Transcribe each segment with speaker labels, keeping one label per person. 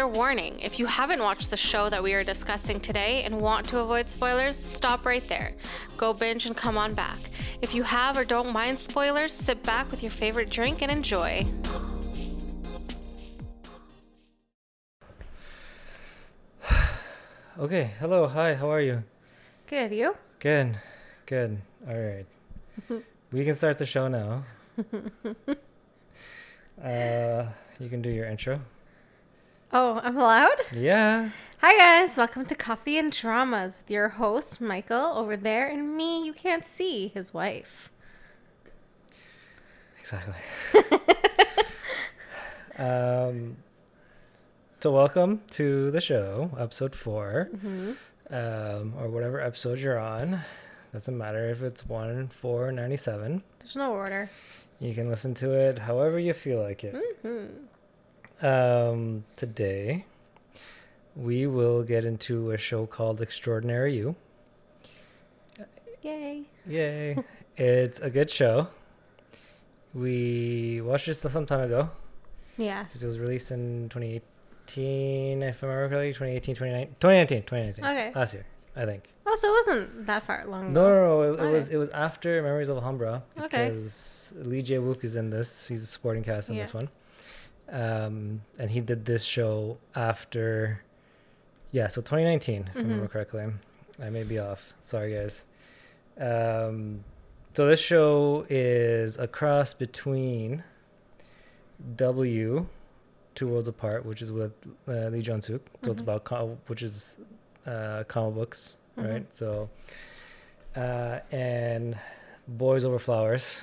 Speaker 1: spoiler warning. If you haven't watched the show that we are discussing today and want to avoid spoilers, stop right there. Go binge and come on back. If you have or don't mind spoilers, sit back with your favorite drink and enjoy.
Speaker 2: Okay, hello, hi, how are you?
Speaker 1: Good, you?
Speaker 2: Good, good. All right. we can start the show now. uh, you can do your intro.
Speaker 1: Oh, I'm allowed?
Speaker 2: Yeah.
Speaker 1: Hi, guys. Welcome to Coffee and Dramas with your host, Michael, over there, and me, you can't see, his wife.
Speaker 2: Exactly. um, so, welcome to the show, episode 4
Speaker 1: Mm-hmm.
Speaker 2: um, or whatever episode you're on. Doesn't matter if it's 1, 4, 97.
Speaker 1: There's no order.
Speaker 2: You can listen to it however you feel like it.
Speaker 1: Mm-hmm.
Speaker 2: Um, today, we will get into a show called Extraordinary You.
Speaker 1: Yay.
Speaker 2: Yay! it's a good show. We watched it some time ago
Speaker 1: Yeah.
Speaker 2: because it was released in 2018, if I remember correctly. 2018, 2019, 2019, 2019.
Speaker 1: Okay.
Speaker 2: Last year, I think.
Speaker 1: Oh, so it wasn't that far long
Speaker 2: No,
Speaker 1: ago.
Speaker 2: no, no. It, it was it was after Memories of Alhambra
Speaker 1: Okay.
Speaker 2: because Lee Jae Wook is in this. He's a supporting cast in
Speaker 1: Yeah.
Speaker 2: this one, um, and he did this show after. Yeah, so 2019, if I remember
Speaker 1: Mhm.
Speaker 2: correctly. I may be off. Sorry, guys. Um, so this show is a cross between W, Two Worlds Apart, which is with uh, Lee Jong Suk. So it's
Speaker 1: Mhm.
Speaker 2: about co- which is uh, comic books,
Speaker 1: Mhm.
Speaker 2: right? So, uh, and Boys Over Flowers,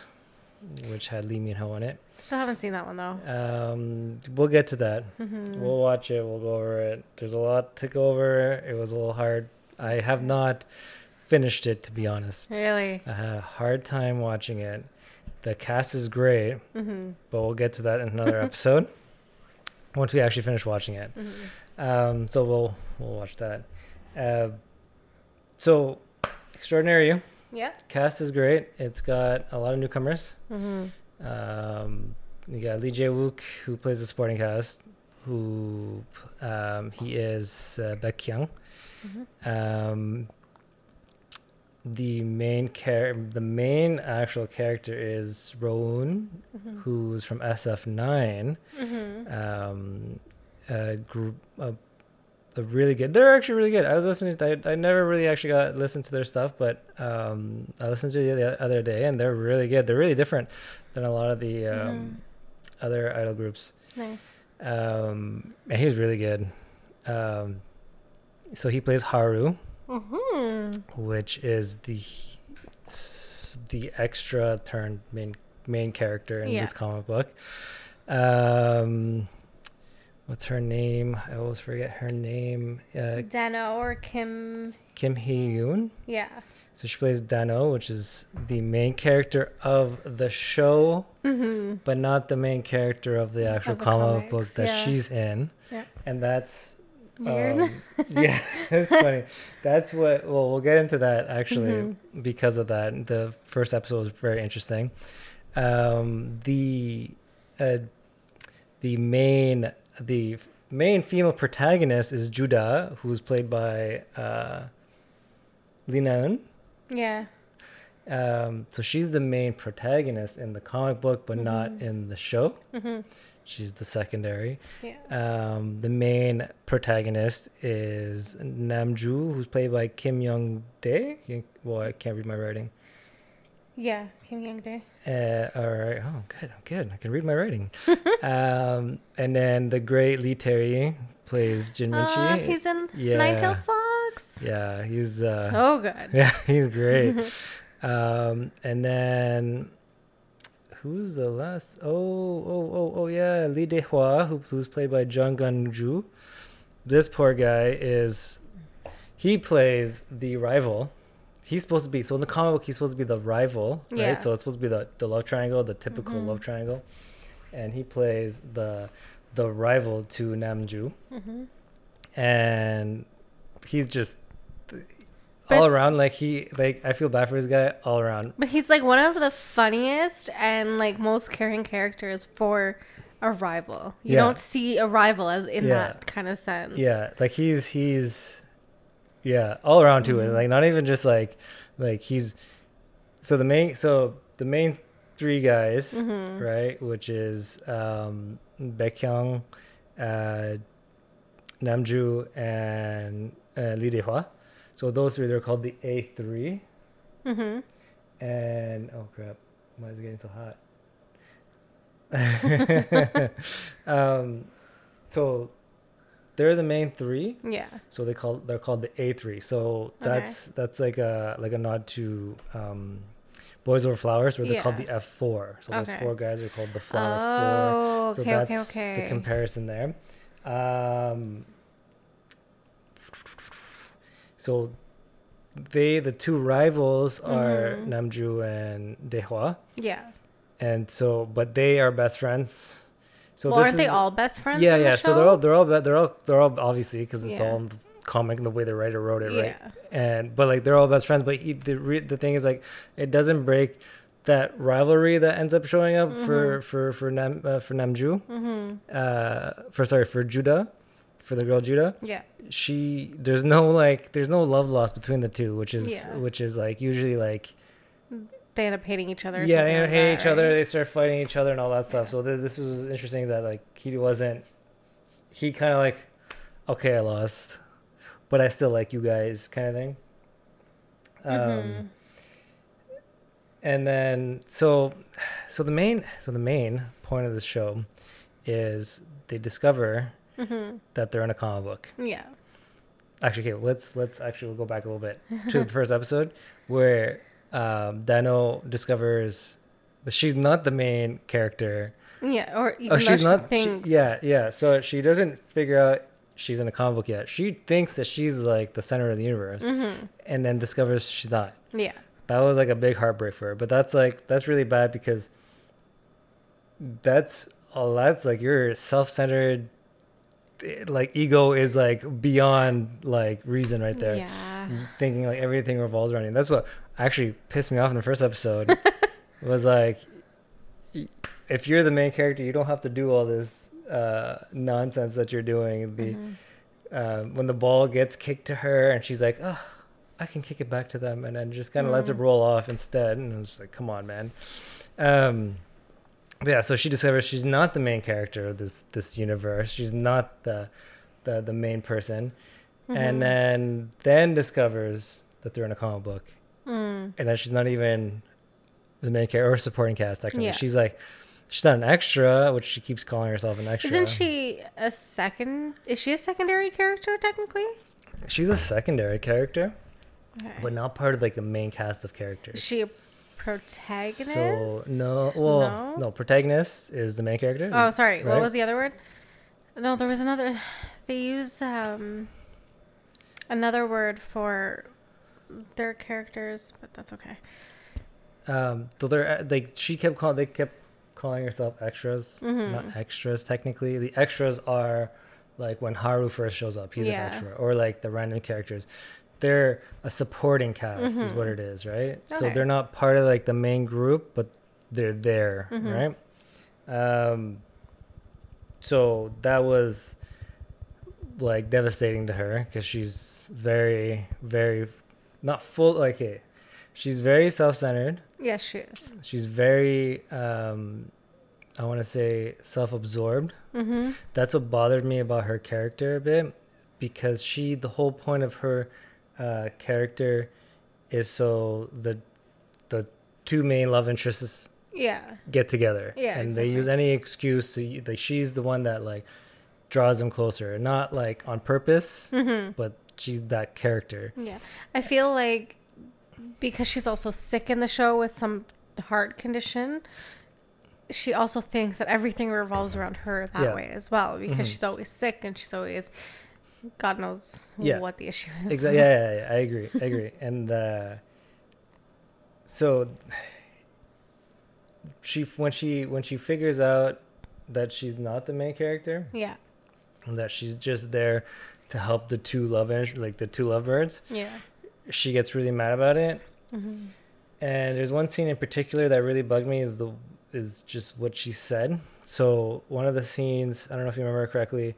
Speaker 2: which had Lee Min Ho in it.
Speaker 1: Still haven't seen that one, though.
Speaker 2: Um, we'll get to that.
Speaker 1: Mm-hmm.
Speaker 2: We'll watch it. We'll go over it. There's a lot to go over. It was a little hard. I have not finished it, to be honest.
Speaker 1: Really?
Speaker 2: I had a hard time watching it. The cast is great,
Speaker 1: Mm-hmm.
Speaker 2: but we'll get to that in another episode once we actually finish watching it.
Speaker 1: Mm-hmm.
Speaker 2: Um, so we'll we'll watch that. Uh, so, Extraordinary You
Speaker 1: Yeah.
Speaker 2: cast is great. It's got a lot of newcomers.
Speaker 1: Mm-hmm.
Speaker 2: Um, you got Lee Jae Wook who plays the supporting cast. Who um, he is uh, Baek Kyung.
Speaker 1: Mm-hmm.
Speaker 2: Um, the main char- the main actual character is Rowoon,
Speaker 1: Mm-hmm.
Speaker 2: who's from SF9.
Speaker 1: Mm-hmm.
Speaker 2: Um, a group, a, a really good. They're actually really good. I was listening. To, I I never really actually got listened to their stuff, but um, I listened to the other day, and they're really good. They're really different than a lot of the um,
Speaker 1: Mhm.
Speaker 2: other idol groups.
Speaker 1: Nice.
Speaker 2: Um, and he's really good. Um, so he plays Haru,
Speaker 1: Mm-hmm.
Speaker 2: which is the the extra turned main main character in
Speaker 1: Yeah.
Speaker 2: this comic book. Um, what's her name? I always forget her name. Uh,
Speaker 1: Dano or Kim.
Speaker 2: Kim Hye Yoon.
Speaker 1: Yeah.
Speaker 2: So she plays Dano, which is the main character of the show,
Speaker 1: Mm-hmm.
Speaker 2: but not the main character of the actual
Speaker 1: the
Speaker 2: comic book that
Speaker 1: yeah.
Speaker 2: she's in.
Speaker 1: Yeah.
Speaker 2: And that's
Speaker 1: Weird.
Speaker 2: Um, yeah, it's funny. That's what. Well, we'll get into that actually
Speaker 1: Mhm.
Speaker 2: because of that. The first episode was very interesting. Um, the uh, the main the main female protagonist is Judah, who's played by uh, Na-eun.
Speaker 1: yeah.
Speaker 2: Um, so she's the main protagonist in the comic book, but not
Speaker 1: Mhm.
Speaker 2: in the show.
Speaker 1: Mm-hmm.
Speaker 2: She's the secondary.
Speaker 1: Yeah.
Speaker 2: Um, the main protagonist is Namju, who's played by Kim Young Dae. Well, I can't read my writing.
Speaker 1: Yeah. Kim Young Dae.
Speaker 2: Uh, all right. Oh, good. I'm good. I can read my writing. um, and then the great Lee Tae-ri plays Jin Minchi.
Speaker 1: Uh, he's in
Speaker 2: Yeah.
Speaker 1: Nine-Tailed Fox.
Speaker 2: yeah, he's uh,
Speaker 1: so good.
Speaker 2: yeah, he's great. um, and then who's the last? Oh, oh, oh, oh, yeah, Lee Dae-hwa, who, who's played by Jung Gun Ju. This poor guy is, he plays the rival. He's supposed to be so in the comic book. He's supposed to be the rival, right?
Speaker 1: Yeah.
Speaker 2: So it's supposed to be the, the love triangle, the typical
Speaker 1: Mhm.
Speaker 2: love triangle, and he plays the the rival to Namju,
Speaker 1: Mm-hmm.
Speaker 2: and he's just
Speaker 1: But-
Speaker 2: all around like he like I feel bad for this guy all around.
Speaker 1: But he's like one of the funniest and like most caring characters for a rival. You
Speaker 2: Yeah.
Speaker 1: don't see a rival as in
Speaker 2: Yeah.
Speaker 1: that kind of sense.
Speaker 2: Yeah, like he's he's yeah, all around to it. Like not even just like like he's so the main so the main three guys,
Speaker 1: Mm-hmm.
Speaker 2: right, which is um Baekhyung, uh Namju and uh, Lee Dae-hwa. So those three they're called the A3
Speaker 1: Mm-hmm.
Speaker 2: and oh crap, why is it getting so hot? um so they're the main three
Speaker 1: Yeah.
Speaker 2: so they call they're called the A3. So that's that's like a like a nod to um, Boys Over Flowers, where they're called the F4. So those four guys are called the Flower
Speaker 1: Oh,
Speaker 2: Four. So
Speaker 1: okay, okay,
Speaker 2: that's
Speaker 1: okay.
Speaker 2: the comparison there. Um, so they the two rivals are
Speaker 1: Mhm.
Speaker 2: Namju and Daehwa,
Speaker 1: Yeah.
Speaker 2: and so but they are best friends. So
Speaker 1: well, aren't they all best friends?
Speaker 2: yeah, yeah.
Speaker 1: The
Speaker 2: So they're all they're all they're all they're all obviously because it's
Speaker 1: Yeah.
Speaker 2: all in the comic and the way the writer wrote it, right?
Speaker 1: Yeah.
Speaker 2: And but like they're all best friends. But he, the re- the thing is like it doesn't break that rivalry that ends up showing up for for for Nam uh, for Namju.
Speaker 1: Mm-hmm.
Speaker 2: Uh, for sorry for Judah, for the girl Judah.
Speaker 1: Yeah.
Speaker 2: She there's no like there's no love lost between the two, which is
Speaker 1: Yeah.
Speaker 2: which is like usually like
Speaker 1: They end up hating each other.
Speaker 2: yeah, they
Speaker 1: like
Speaker 2: hate
Speaker 1: that,
Speaker 2: each other. They start fighting each other and all that stuff. So th- this was interesting that like he wasn't. He kind of like, okay, I lost, but I still like you guys, kind of thing. Um,
Speaker 1: Mhm.
Speaker 2: and then so, so the main so the main point of the show is they discover
Speaker 1: Mhm.
Speaker 2: that they're in a comic book.
Speaker 1: Yeah.
Speaker 2: Actually, okay, let's let's actually go back a little bit to the first episode where um, Dano discovers that she's not the main character.
Speaker 1: Yeah. Or even
Speaker 2: Oh, she's not. she- yeah, yeah. So she doesn't figure out she's in a comic book yet. She thinks that she's like the center of the universe,
Speaker 1: Mhm.
Speaker 2: and then discovers she's not.
Speaker 1: Yeah.
Speaker 2: That was like a big heartbreak for her. But that's like that's really bad because that's all. That's like your self-centered, like ego is like beyond like reason right there.
Speaker 1: Yeah.
Speaker 2: Thinking like everything revolves around you. That's what actually pissed me off in the first episode. was like, if you're the main character, you don't have to do all this uh, nonsense that you're doing. The
Speaker 1: Mhm.
Speaker 2: um, when the ball gets kicked to her and she's like, oh, I can kick it back to them, and then just kind of lets it
Speaker 1: Mm.
Speaker 2: roll off instead. And I was like, come on, man. Um, but yeah, so she discovers she's not the main character of this this universe. She's not the the the main person,
Speaker 1: Mhm.
Speaker 2: and then then discovers that they're in a comic book,
Speaker 1: Mm.
Speaker 2: and then she's not even the main character or supporting cast. Technically,
Speaker 1: Yeah.
Speaker 2: she's like. She's not an extra, which she keeps calling herself an extra.
Speaker 1: Isn't she a second? Is she a secondary character technically?
Speaker 2: She's a secondary character.
Speaker 1: Okay.
Speaker 2: but not part of like the main cast of characters.
Speaker 1: Is she a protagonist?
Speaker 2: So no, well, no. protagonist is the main character.
Speaker 1: Oh, sorry. What was the other word? No, there was another. They use um another word for their characters, but that's okay.
Speaker 2: Um, so they're uh, like she kept calling. They kept calling herself extras,
Speaker 1: Mhm.
Speaker 2: not extras technically. The extras are like when Haru first shows up, he's
Speaker 1: Yeah.
Speaker 2: an extra, or like the random characters. They're a supporting cast, is what it is, right? So
Speaker 1: Mm-hmm.
Speaker 2: They're not part of like the main group, but they're there,
Speaker 1: Mhm.
Speaker 2: right? Um, so that was like devastating to her because she's very, very not full. Like, okay, she's very self-centered.
Speaker 1: Yes, she is.
Speaker 2: She's very, um, I want to say, self-absorbed.
Speaker 1: Mm-hmm.
Speaker 2: That's what bothered me about her character a bit, because she, the whole point of her uh, character, is so the the two main love interests
Speaker 1: Yeah.
Speaker 2: get together,
Speaker 1: Yeah,
Speaker 2: and they use any excuse to like she's the one that like draws them closer, not like on purpose,
Speaker 1: Mm-hmm.
Speaker 2: but she's that character.
Speaker 1: Yeah. I feel like because she's also sick in the show with some heart condition, she also thinks that everything revolves around her that
Speaker 2: Yeah.
Speaker 1: way as well because
Speaker 2: Mhm.
Speaker 1: she's always sick and she's always God knows
Speaker 2: Yeah.
Speaker 1: what the issue is.
Speaker 2: Exactly. Yeah, yeah, yeah, I agree. I agree. and uh, so she when she when she figures out that she's not the main character,
Speaker 1: Yeah.
Speaker 2: and that she's just there to help the two love like the two lovebirds,
Speaker 1: Yeah.
Speaker 2: she gets really mad about it.
Speaker 1: Mm-hmm.
Speaker 2: And there's one scene in particular that really bugged me is the is just what she said. So one of the scenes, I don't know if you remember correctly,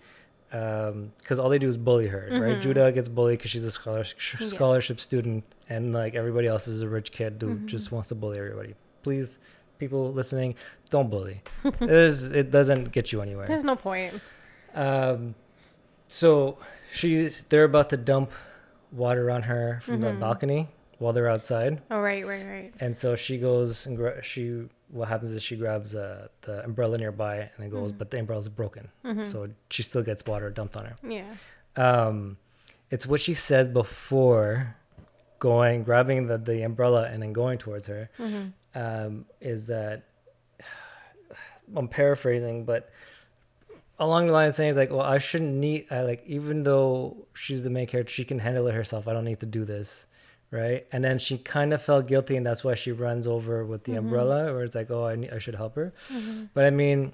Speaker 2: because all they do is bully her, right?
Speaker 1: Mhm.
Speaker 2: Judah gets bullied because she's a scholarship
Speaker 1: Yeah.
Speaker 2: scholarship student, and like everybody else is a rich kid who
Speaker 1: Mhm.
Speaker 2: just wants to bully everybody. Please, people listening, don't bully. it doesn't get you anywhere.
Speaker 1: There's no point.
Speaker 2: Um, so she's they're about to dump water on her from the
Speaker 1: Mhm.
Speaker 2: balcony while they're outside,
Speaker 1: Oh right, right, right.
Speaker 2: and so she goes and gra- she what happens is she grabs uh, the umbrella nearby and it goes,
Speaker 1: Mhm.
Speaker 2: but the umbrella's broken,
Speaker 1: hmm
Speaker 2: so she still gets water dumped on her.
Speaker 1: yeah.
Speaker 2: Um, it's what she said before going grabbing the, the umbrella and then going towards her
Speaker 1: hmm
Speaker 2: um, is that I'm paraphrasing, but along the line saying like, well, I shouldn't need, I like, even though she's the main character, she can handle it herself. I don't need to do this. Right. And then she kind of felt guilty. And that's why she runs over with the
Speaker 1: Mhm.
Speaker 2: umbrella or it's like, oh, I, need, I should help her.
Speaker 1: hmm
Speaker 2: But I mean,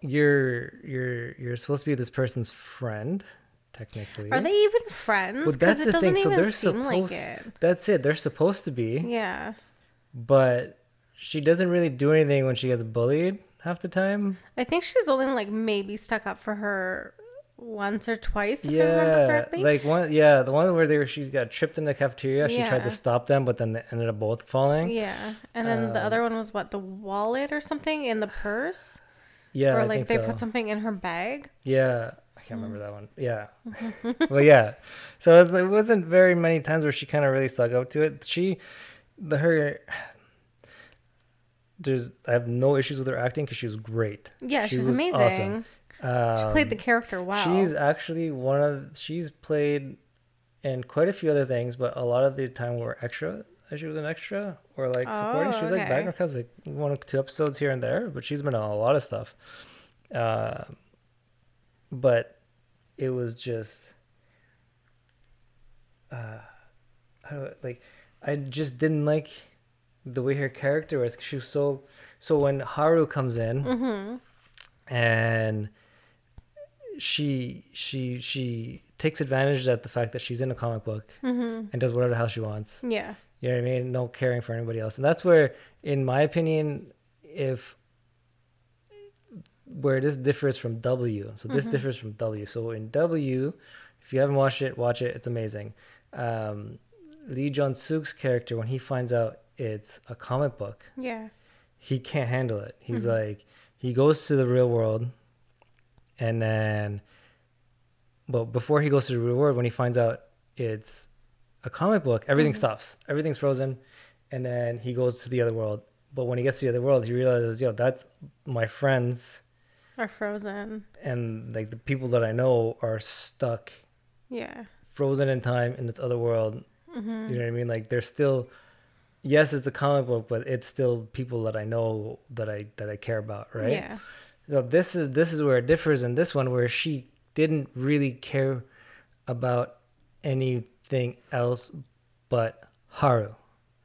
Speaker 2: you're, you're, you're supposed to be this person's friend, technically.
Speaker 1: Are they even friends?
Speaker 2: Well,
Speaker 1: Because
Speaker 2: that's
Speaker 1: it
Speaker 2: the
Speaker 1: doesn't
Speaker 2: thing. So
Speaker 1: even
Speaker 2: they're
Speaker 1: seem like it.
Speaker 2: that's it. They're supposed to be
Speaker 1: Yeah.
Speaker 2: but she doesn't really do anything when she gets bullied half the time.
Speaker 1: I think she's only like maybe stuck up for her once or twice, if I remember
Speaker 2: yeah,
Speaker 1: correctly.
Speaker 2: like one, yeah, the one where they were, she got tripped in the cafeteria. She tried to stop them, but then they ended up both falling. Yeah,
Speaker 1: yeah. And then the
Speaker 2: Um,
Speaker 1: other one was what, the wallet or something in the purse?
Speaker 2: Yeah,
Speaker 1: or like they
Speaker 2: so.
Speaker 1: put something in her bag.
Speaker 2: Yeah, I can't remember that one. Yeah, well, yeah. So it wasn't very many times where she kind of really stuck up to it. She, the her. There's, I have no issues with her acting because she was great.
Speaker 1: Yeah,
Speaker 2: She
Speaker 1: she's
Speaker 2: was
Speaker 1: amazing.
Speaker 2: awesome.
Speaker 1: She played the
Speaker 2: Um,
Speaker 1: character well.
Speaker 2: She's actually one of she's played in quite a few other things, but a lot of the time we were extra. She was an extra or like supporting.
Speaker 1: Oh,
Speaker 2: She was like
Speaker 1: okay.
Speaker 2: background cast, like one or two episodes here and there, but she's been on a lot of stuff. Uh, but it was just, uh, I, like, I just didn't like the way her character was. She was so so when Haru comes in
Speaker 1: hmm
Speaker 2: and she she she takes advantage of the fact that she's in a comic book
Speaker 1: hmm
Speaker 2: and does whatever the hell she wants.
Speaker 1: Yeah.
Speaker 2: You know what I mean? No caring for anybody else. And that's where, in my opinion, if where this differs from W. So this
Speaker 1: Mhm.
Speaker 2: differs from W. So in W, if you haven't watched it, watch it. It's amazing. Um, Lee Jong Suk's character, when he finds out it's a comic book,
Speaker 1: Yeah.
Speaker 2: he can't handle it. He's
Speaker 1: Mhm.
Speaker 2: like, he goes to the real world, and then, but before he goes to the real world, when he finds out it's a comic book, everything
Speaker 1: Mhm.
Speaker 2: stops, everything's frozen, and then he goes to the other world. But when he gets to the other world, he realizes, yo, that's my friends,
Speaker 1: are Frozen.
Speaker 2: and like the people that I know are stuck,
Speaker 1: Yeah.
Speaker 2: frozen in time in this other world.
Speaker 1: hmm
Speaker 2: You know what I mean? Like they're still yes, it's a comic book, but it's still people that I know that I that I care about, right?
Speaker 1: Yeah.
Speaker 2: So this is this is where it differs in this one where she didn't really care about anything else but Haru.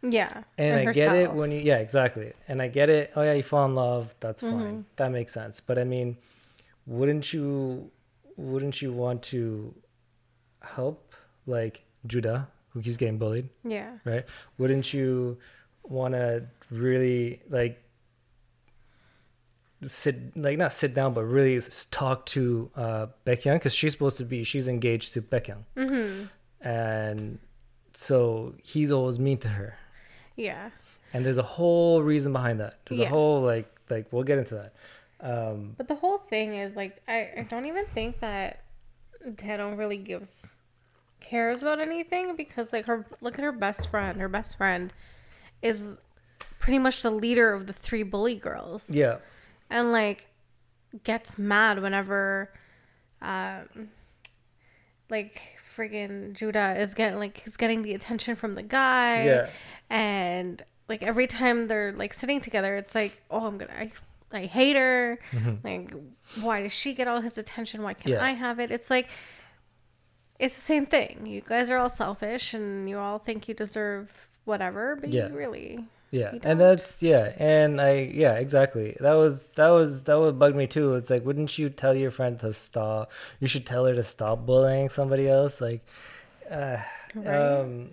Speaker 1: Yeah.
Speaker 2: And, I
Speaker 1: herself.
Speaker 2: get it when you yeah, exactly. And I get it. Oh yeah, you fall in love, that's
Speaker 1: Mm-hmm.
Speaker 2: fine. That makes sense. But I mean, wouldn't you wouldn't you want to help like Judah who keeps getting bullied?
Speaker 1: Yeah.
Speaker 2: right? Wouldn't you want to really like sit like not sit down, but really talk to uh, Baekhyun because she's supposed to be she's engaged to Baekhyun,
Speaker 1: hmm
Speaker 2: and so he's always mean to her,
Speaker 1: Yeah.
Speaker 2: and there's a whole reason behind that. There's
Speaker 1: Yeah.
Speaker 2: a whole like like we'll get into that. Um,
Speaker 1: But the whole thing is like I, I don't even think that Dano really gives cares about anything because like her look at her best friend. Her best friend is pretty much the leader of the three bully girls.
Speaker 2: yeah,
Speaker 1: And like gets mad whenever um like friggin' Judah is getting like he's getting the attention from the guy.
Speaker 2: yeah,
Speaker 1: and like every time they're like sitting together it's like oh i'm gonna i, I hate her like why does she get all his attention why can't
Speaker 2: Mm-hmm. Yeah.
Speaker 1: i have it it's like it's the same thing you guys are all selfish and you all think you deserve whatever but
Speaker 2: Yeah.
Speaker 1: you really
Speaker 2: yeah,
Speaker 1: You
Speaker 2: and that's yeah, and I yeah exactly. That was that was that would bug me too. It's like, wouldn't you tell your friend to stop? You should tell her to stop bullying somebody else. Like, uh,
Speaker 1: Right.
Speaker 2: um,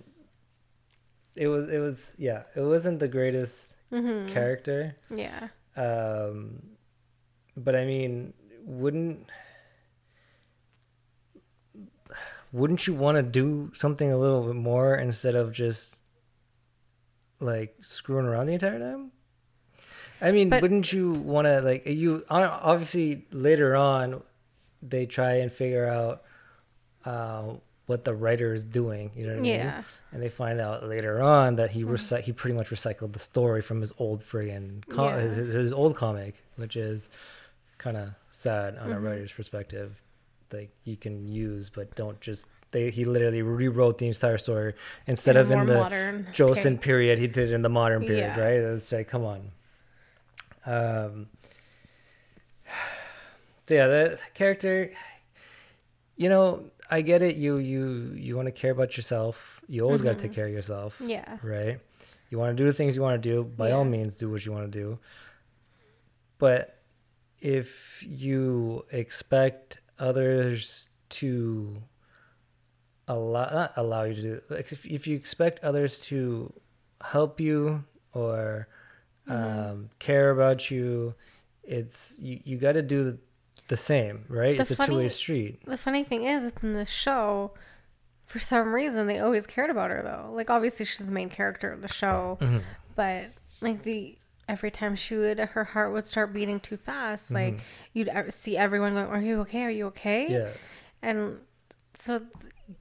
Speaker 2: it was it was yeah, it wasn't the greatest
Speaker 1: Mm-hmm.
Speaker 2: character.
Speaker 1: Yeah.
Speaker 2: Um, but I mean, wouldn't wouldn't you want to do something a little bit more instead of just like screwing around the entire time? I mean,
Speaker 1: But-
Speaker 2: wouldn't you want to like you obviously later on they try and figure out uh, what the writer is doing, you know what I mean?
Speaker 1: Yeah.
Speaker 2: And they find out later on that he recy- he pretty much recycled the story from his old friggin' com-
Speaker 1: Yeah.
Speaker 2: his, his, his old comic, which is kind of sad on a
Speaker 1: Mhm.
Speaker 2: writer's perspective. Like you can use, but don't just. They he literally rewrote the entire story instead
Speaker 1: In
Speaker 2: of in the
Speaker 1: modern
Speaker 2: Joseon
Speaker 1: take.
Speaker 2: period. He did it in the modern period,
Speaker 1: Yeah.
Speaker 2: right? It's like, come on. Um. So yeah, the character. You know, I get it. You you you want to care about yourself. You always got to take care of yourself,
Speaker 1: Yeah.
Speaker 2: right? You want to do the things you want to do. By all means, do what you want to do. But if you expect others to allow not allow you to do like if, if you expect others to help you or
Speaker 1: Mhm.
Speaker 2: um, care about you it's you, you got to do the, the same right
Speaker 1: The
Speaker 2: it's a two-way street
Speaker 1: The funny thing is, within the show, for some reason, they always cared about her though. Like obviously, she's the main character of the show,
Speaker 2: Mhm.
Speaker 1: but like the every time she would, her heart would start beating too fast. Like you'd see everyone going, "Are you okay? Are you okay?"
Speaker 2: Mm-hmm. yeah
Speaker 1: And so,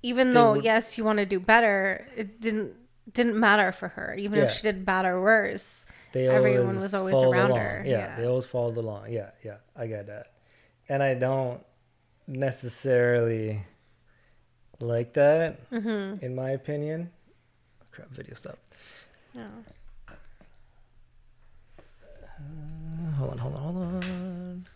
Speaker 1: even
Speaker 2: They
Speaker 1: though yes, you want to do better, it didn't didn't matter for her. Even if she did bad or worse,
Speaker 2: they
Speaker 1: Everyone was always around
Speaker 2: along.
Speaker 1: her,
Speaker 2: Yeah,
Speaker 1: yeah.
Speaker 2: they always followed along. Yeah, yeah, I get that. And I don't necessarily like that,
Speaker 1: mm-hmm.
Speaker 2: in my opinion. Crap, video stop.
Speaker 1: yeah.
Speaker 2: Uh, hold on, hold on, hold on.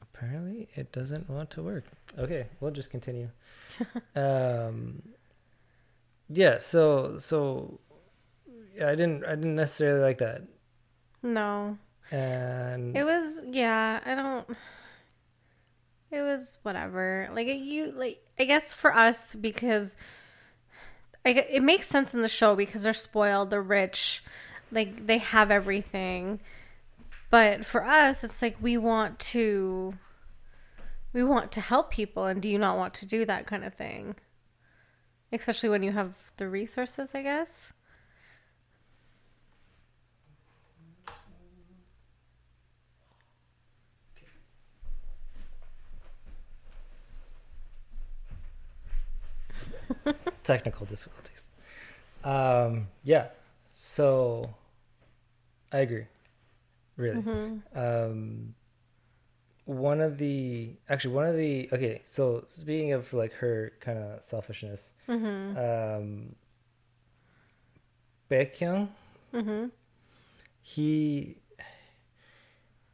Speaker 2: Apparently, it doesn't want to work. Okay, we'll just continue. um, yeah. So, so yeah, I didn't, I didn't necessarily like that,
Speaker 1: no.
Speaker 2: and
Speaker 1: It was yeah, I don't it was whatever. Like you like I guess for us because It makes sense in the show because they're spoiled, they're rich, like they have everything. But for us it's like we want to we want to help people and do you not want to do that kind of thing? Especially when you have the resources, I guess.
Speaker 2: technical difficulties. Um, yeah. So, I agree. Really.
Speaker 1: Mm-hmm.
Speaker 2: um one of the actually one of the okay so speaking of like her kind of selfishness
Speaker 1: Mhm.
Speaker 2: um Baekhyun
Speaker 1: Mhm.
Speaker 2: he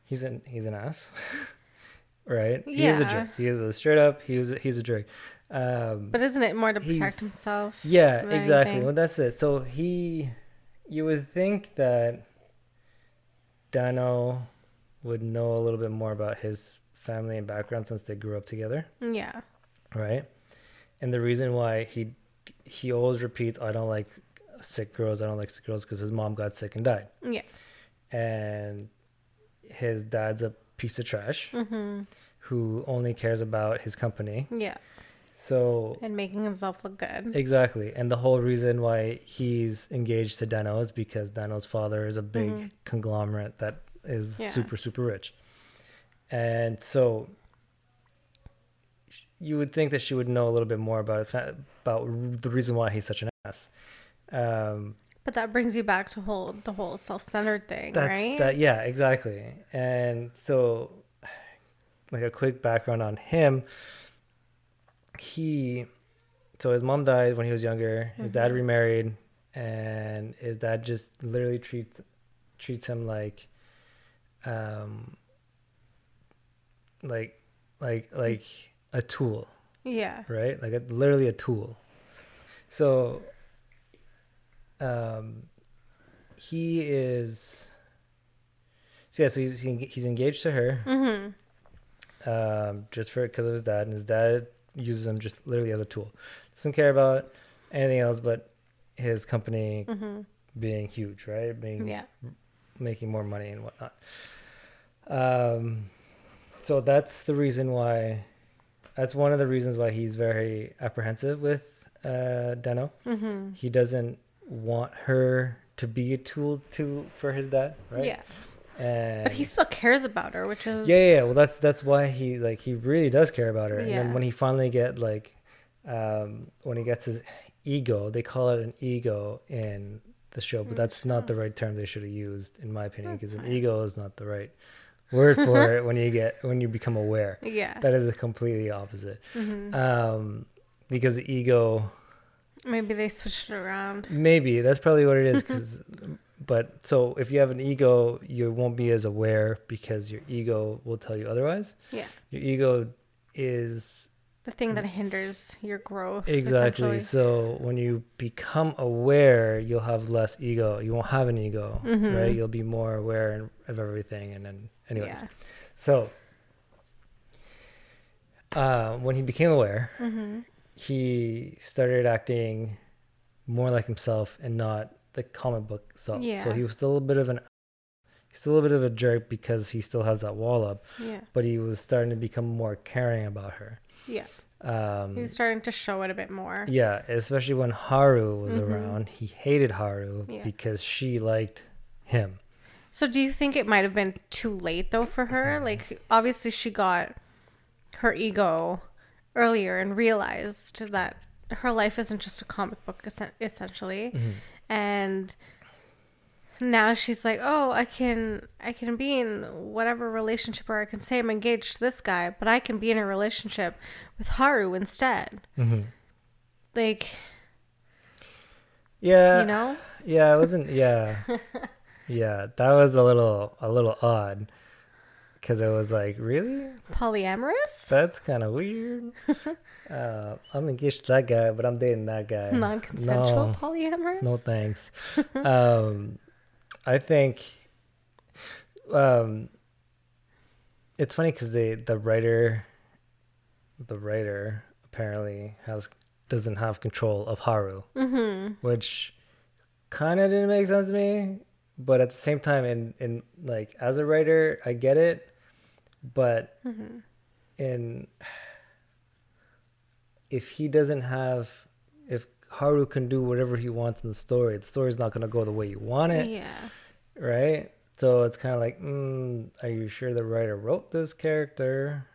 Speaker 2: he's an he's an ass right he is a
Speaker 1: Yeah.
Speaker 2: jerk he is a straight up he was he's a jerk um
Speaker 1: But isn't it more to protect himself?
Speaker 2: yeah exactly
Speaker 1: anything?
Speaker 2: well that's it so he you would think that Dano would know a little bit more about his family and background since they grew up together
Speaker 1: Yeah.
Speaker 2: right? And the reason why he he always repeats, "I don't like sick girls. I don't like sick girls," because his mom got sick and died,
Speaker 1: Yeah.
Speaker 2: and his dad's a piece of trash
Speaker 1: Mhm.
Speaker 2: who only cares about his company.
Speaker 1: Yeah.
Speaker 2: So
Speaker 1: And making himself look good.
Speaker 2: exactly, and the whole reason why he's engaged to Dano is because Dano's father is a big
Speaker 1: Mhm.
Speaker 2: conglomerate that is
Speaker 1: Yeah.
Speaker 2: super super rich, and so you would think that she would know a little bit more about it, about the reason why he's such an ass. Um,
Speaker 1: But that brings you back to whole the whole self-centered thing,
Speaker 2: that's
Speaker 1: right?
Speaker 2: that, yeah, exactly. And so, like a quick background on him, he, so his mom died when he was younger. His dad
Speaker 1: Mhm.
Speaker 2: remarried, and his dad just literally treats treats him like, um, like, like, like a tool.
Speaker 1: yeah.
Speaker 2: right? Like a, literally a tool. So, um, he is. So yeah, so he's he's engaged to her,
Speaker 1: Mhm.
Speaker 2: um, just for because of his dad, and his dad uses him just literally as a tool. Doesn't care about anything else but his company being huge, right? Being
Speaker 1: Mm-hmm. Yeah.
Speaker 2: making more money and whatnot. Um, so that's the reason why. That's one of the reasons why he's very apprehensive with uh, Dano.
Speaker 1: Mm-hmm.
Speaker 2: He doesn't want her to be a tool to for his dad, right?
Speaker 1: Yeah.
Speaker 2: And
Speaker 1: But he still cares about her, which is
Speaker 2: yeah, yeah. Well, that's that's why he like he really does care about her. And
Speaker 1: Yeah.
Speaker 2: then when he finally get like, um, when he gets his ego, they call it an ego in the show, but that's not the right term they should have used, in my opinion,
Speaker 1: Mm-hmm.
Speaker 2: Because an ego is not the right word for it when you get when you become aware.
Speaker 1: Yeah.
Speaker 2: That is a completely opposite.
Speaker 1: hmm
Speaker 2: Um, because the ego,
Speaker 1: Maybe they switched it around.
Speaker 2: maybe that's probably what it is. Because, but so if you have an ego, you won't be as aware because your ego will tell you otherwise.
Speaker 1: Yeah.
Speaker 2: Your ego is
Speaker 1: The thing that hinders your growth.
Speaker 2: exactly so when you become aware you'll have less ego you won't have an ego
Speaker 1: Mhm.
Speaker 2: right you'll be more aware of everything and then anyways
Speaker 1: Yeah.
Speaker 2: so uh, when he became aware
Speaker 1: Mm-hmm.
Speaker 2: he started acting more like himself and not the comic book self so he was still a little bit of an he's still a little bit of a jerk because he still has that wall up
Speaker 1: Yeah.
Speaker 2: but he was starting to become more caring about her
Speaker 1: Yeah.
Speaker 2: um
Speaker 1: He was starting to show it a bit more.
Speaker 2: Yeah, especially when Haru was
Speaker 1: Mhm.
Speaker 2: around. He hated Haru
Speaker 1: Yeah.
Speaker 2: because she liked him.
Speaker 1: So do you think it might have been too late though for her? Like obviously she got her ego earlier and realized that her life isn't just a comic book essen- essentially. And now she's like, "Oh, I can I can be in whatever relationship or I can say I'm engaged to this guy, but I can be in a relationship with Haru instead."
Speaker 2: Mm-hmm.
Speaker 1: Like,
Speaker 2: Yeah,
Speaker 1: you know?
Speaker 2: yeah, it wasn't. Yeah, yeah, that was a little, a little odd, because it was like, really,
Speaker 1: Polyamorous?
Speaker 2: that's kind of weird. uh, I'm engaged to that guy, but I'm dating that guy.
Speaker 1: Non-consensual
Speaker 2: No,
Speaker 1: polyamorous?
Speaker 2: no thanks. um, I think um, it's funny because the the writer, the writer apparently has doesn't have control of Haru,
Speaker 1: Mhm.
Speaker 2: which kind of didn't make sense to me. But at the same time, in in like as a writer, I get it, but
Speaker 1: Mm-hmm.
Speaker 2: in if he doesn't have if Haru can do whatever he wants in the story, the story's not going to go the way you want it,
Speaker 1: Yeah.
Speaker 2: right? So it's kind of like, mm, are you sure the writer wrote this character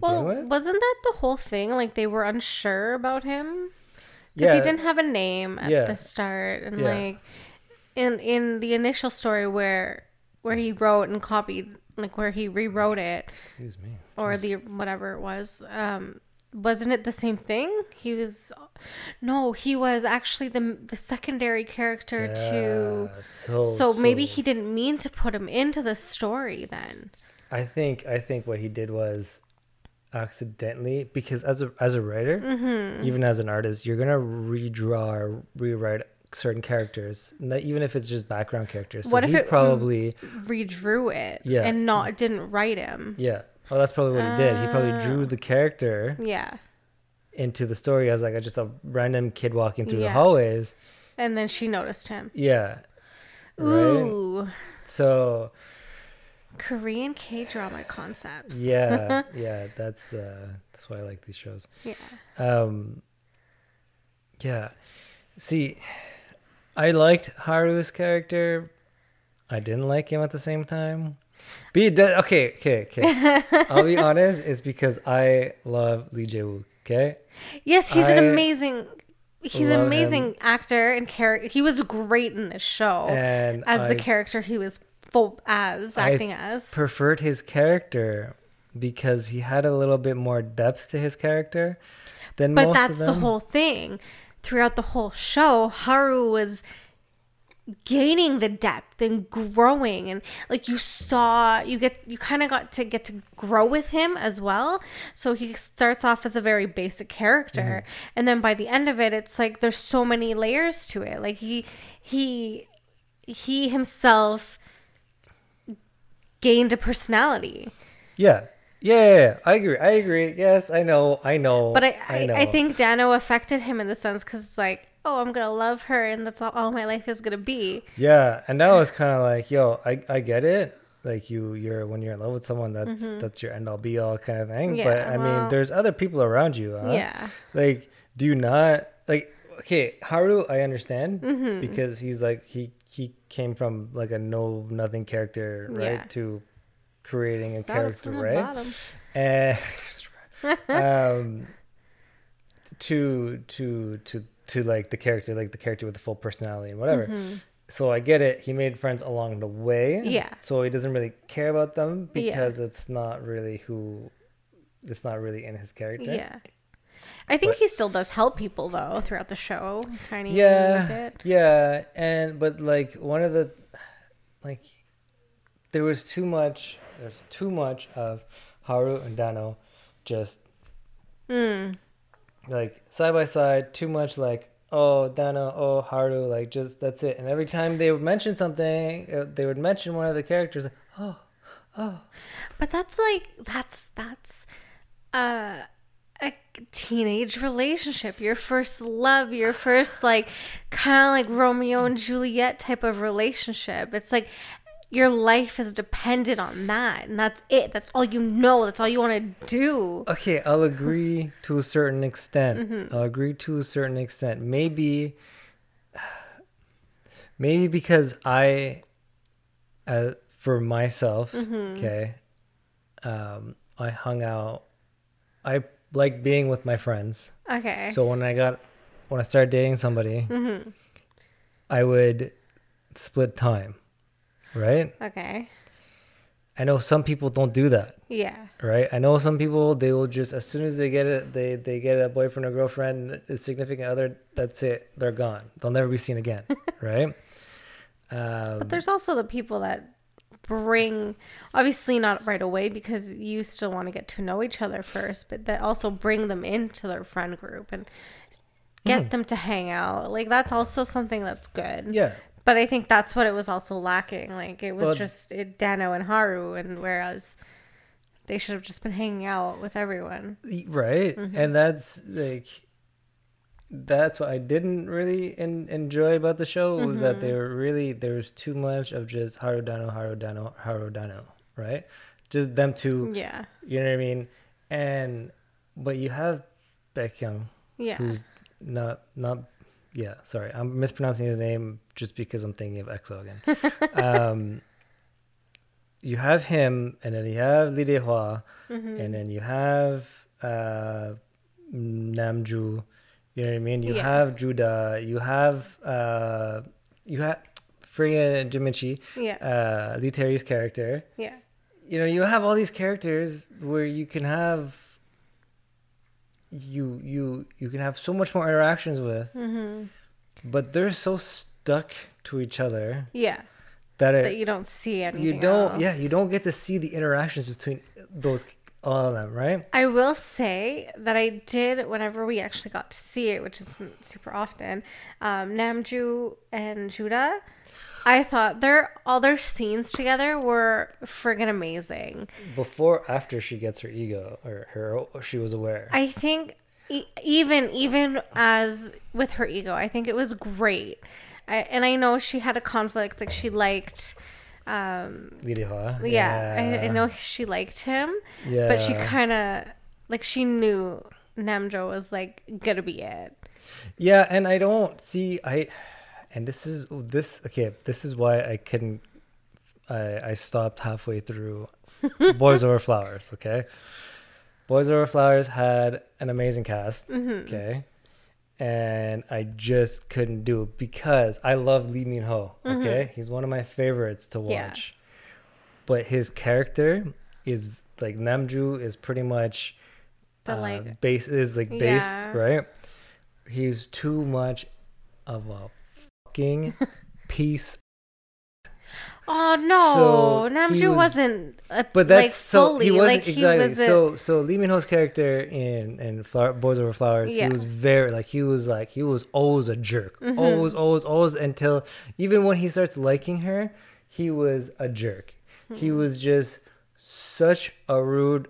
Speaker 1: Well,
Speaker 2: with?
Speaker 1: wasn't that the whole thing? Like they were unsure about him because he didn't have a name at
Speaker 2: Yeah.
Speaker 1: the start, and
Speaker 2: Yeah.
Speaker 1: like in in the initial story where where he wrote and copied, like where he rewrote it
Speaker 2: Excuse me.
Speaker 1: or the whatever it was. Um, wasn't it the same thing? He was, no, he was actually the the secondary character to.
Speaker 2: Yeah, so
Speaker 1: So maybe he didn't mean to put him into the story then.
Speaker 2: I think I think what he did was accidentally because as a as a writer,
Speaker 1: Mm-hmm.
Speaker 2: even as an artist, you're gonna redraw or rewrite certain characters, even if it's just background characters. So
Speaker 1: What if
Speaker 2: he
Speaker 1: it-
Speaker 2: probably
Speaker 1: Redrew it
Speaker 2: Yeah.
Speaker 1: and not didn't write him.
Speaker 2: yeah. Oh, that's probably what he did. He probably drew
Speaker 1: Ah.
Speaker 2: the character
Speaker 1: Yeah.
Speaker 2: into the story as like a, just a random kid walking through the hallways.
Speaker 1: And then she noticed him.
Speaker 2: Yeah. Right.
Speaker 1: Ooh.
Speaker 2: So
Speaker 1: Korean K drama concepts.
Speaker 2: yeah, yeah. That's uh, that's why I like these shows.
Speaker 1: Yeah.
Speaker 2: Um, yeah. See, I liked Haru's character. I didn't like him at the same time. Be de- okay, okay, okay. I'll be honest. It's because I love Lee Jae-wook. Okay.
Speaker 1: Yes, he's an amazing he's an amazing
Speaker 2: him.
Speaker 1: actor and character. He was great in this show
Speaker 2: And
Speaker 1: as
Speaker 2: I
Speaker 1: the character he was full as
Speaker 2: I
Speaker 1: acting as.
Speaker 2: preferred his character because he had a little bit more depth to his character than
Speaker 1: But that's the whole thing. Throughout the whole show, Haru was gaining the depth and growing and like you saw you get you kind of got to get to grow with him as well. So he starts off as a very basic character mm-hmm. and then by the end of it it's like there's so many layers to it. Like he he he himself gained a personality.
Speaker 2: Yeah. Yeah. I agree. I agree. Yes, I know. I know.
Speaker 1: But I, I, I,
Speaker 2: know.
Speaker 1: think Dano affected him in the sense because, it's like, oh, I'm gonna love her, and that's all, all my life is gonna be.
Speaker 2: Yeah, and that was kind of like, yo, I I get it. Like you, you're when you're in love with someone, that's that's your end all be all kind of thing. but
Speaker 1: Mm-hmm. Yeah,
Speaker 2: I mean, there's other people around you. Huh?
Speaker 1: Yeah.
Speaker 2: Like, do you not like? Okay, Haru, I understand
Speaker 1: Mm-hmm.
Speaker 2: because he's like he he came from like a no nothing character right
Speaker 1: Yeah.
Speaker 2: to creating a character right? and um to to to to like the character like the character with the full personality and whatever. So i get it. He made friends along the way.
Speaker 1: Yeah.
Speaker 2: so he doesn't really care about them
Speaker 1: Yeah.
Speaker 2: because it's not really who it's not really in his character.
Speaker 1: Yeah. I think
Speaker 2: But-
Speaker 1: he still does help people though throughout the show, tiny
Speaker 2: yeah.
Speaker 1: bit.
Speaker 2: yeah. And but like one of the like there was too much there's too much of haru and dano just
Speaker 1: Mm.
Speaker 2: like side by side too much like oh dano oh haru like just that's it and every time they would mention something uh, they would mention one of the characters like, oh oh
Speaker 1: But that's like that's that's uh a teenage relationship, your first love, your first like kind of like Romeo and Juliet type of relationship. It's like your life is dependent on that, and that's it. That's all you know. That's all you want to do.
Speaker 2: okay i'll agree to a certain extent
Speaker 1: Mm-hmm.
Speaker 2: i'll agree to a certain extent maybe maybe because i uh, for myself
Speaker 1: Mm-hmm.
Speaker 2: okay um i hung out i like being with my friends
Speaker 1: Okay.
Speaker 2: So when I got when I started dating somebody,
Speaker 1: Mm-hmm.
Speaker 2: I would split time, right?
Speaker 1: okay.
Speaker 2: I know some people don't do that,
Speaker 1: Yeah.
Speaker 2: right? I know some people they will just as soon as they get it, they they get a boyfriend or girlfriend, a significant other, that's it, they're gone. They'll never be seen again, right? Um,
Speaker 1: But there's also the people that bring obviously not right away because you still want to get to know each other first but that also bring them into their friend group and get them to hang out like that's also something that's good
Speaker 2: yeah,
Speaker 1: but i think that's what it was also lacking like it was
Speaker 2: Well-
Speaker 1: just it, dano and haru and whereas they should have just been hanging out with everyone
Speaker 2: right.
Speaker 1: Mm-hmm.
Speaker 2: And that's like that's what I didn't really en- enjoy about the show was that
Speaker 1: Mm-hmm.
Speaker 2: they were really there was too much of just Haru Dano, Haru Dano, Haru Dano, right? Just them two,
Speaker 1: yeah
Speaker 2: you know what I mean? And but you have Baekhyun,
Speaker 1: yeah
Speaker 2: who's not not yeah, sorry, I'm mispronouncing his name just because I'm thinking of EXO again. um, you have him, and then you have Lee Dae-hwa,
Speaker 1: Mm-hmm.
Speaker 2: and then you have uh, Namju. You know what I mean? You
Speaker 1: Yeah.
Speaker 2: have Judah. You have uh, you have friggin' Jimichi,
Speaker 1: yeah
Speaker 2: uh, Lee Tae-ri's character.
Speaker 1: yeah
Speaker 2: You know, you have all these characters where you can have you you you can have so much more interactions with,
Speaker 1: mm-hmm.
Speaker 2: but they're so stuck to each other
Speaker 1: yeah
Speaker 2: that it
Speaker 1: that you don't see anything
Speaker 2: you don't yeah you don't get to see the interactions between those all of them right
Speaker 1: I will say that I did whenever we actually got to see it, which is super often. Um, Namju and Judah, I thought their all their scenes together were friggin' amazing.
Speaker 2: before after she gets her ego or her or she was aware
Speaker 1: I think e- even even as with her ego, I think it was great. I, and I know she had a conflict, like she liked. Um,
Speaker 2: Dae-hwa.
Speaker 1: yeah, I, I know she liked him.
Speaker 2: yeah
Speaker 1: but she kind of like she knew Namjo was like gonna be it.
Speaker 2: yeah and i don't see i and this is this okay this is why i couldn't i i stopped halfway through boys over flowers okay boys over flowers had an amazing cast
Speaker 1: Mm-hmm.
Speaker 2: okay and i just couldn't do it because i love lee min ho okay he's one of my favorites to
Speaker 1: Mm-hmm. Yeah.
Speaker 2: watch but his character is like namju is pretty much
Speaker 1: The
Speaker 2: uh,
Speaker 1: like
Speaker 2: base is like base
Speaker 1: Yeah.
Speaker 2: right he's too much of a fucking piece
Speaker 1: oh no,
Speaker 2: So he
Speaker 1: Namju
Speaker 2: was-
Speaker 1: was, not a,
Speaker 2: but that's
Speaker 1: like
Speaker 2: so
Speaker 1: fully
Speaker 2: he wasn't
Speaker 1: like
Speaker 2: exactly.
Speaker 1: he was a,
Speaker 2: so so Lee Min Ho's character in in Flower, Boys Over Flowers
Speaker 1: Yeah.
Speaker 2: he was very like he was like he was always a jerk.
Speaker 1: Mm-hmm.
Speaker 2: always always always until even when he starts liking her he was a jerk. He
Speaker 1: Mm-hmm.
Speaker 2: was just such a rude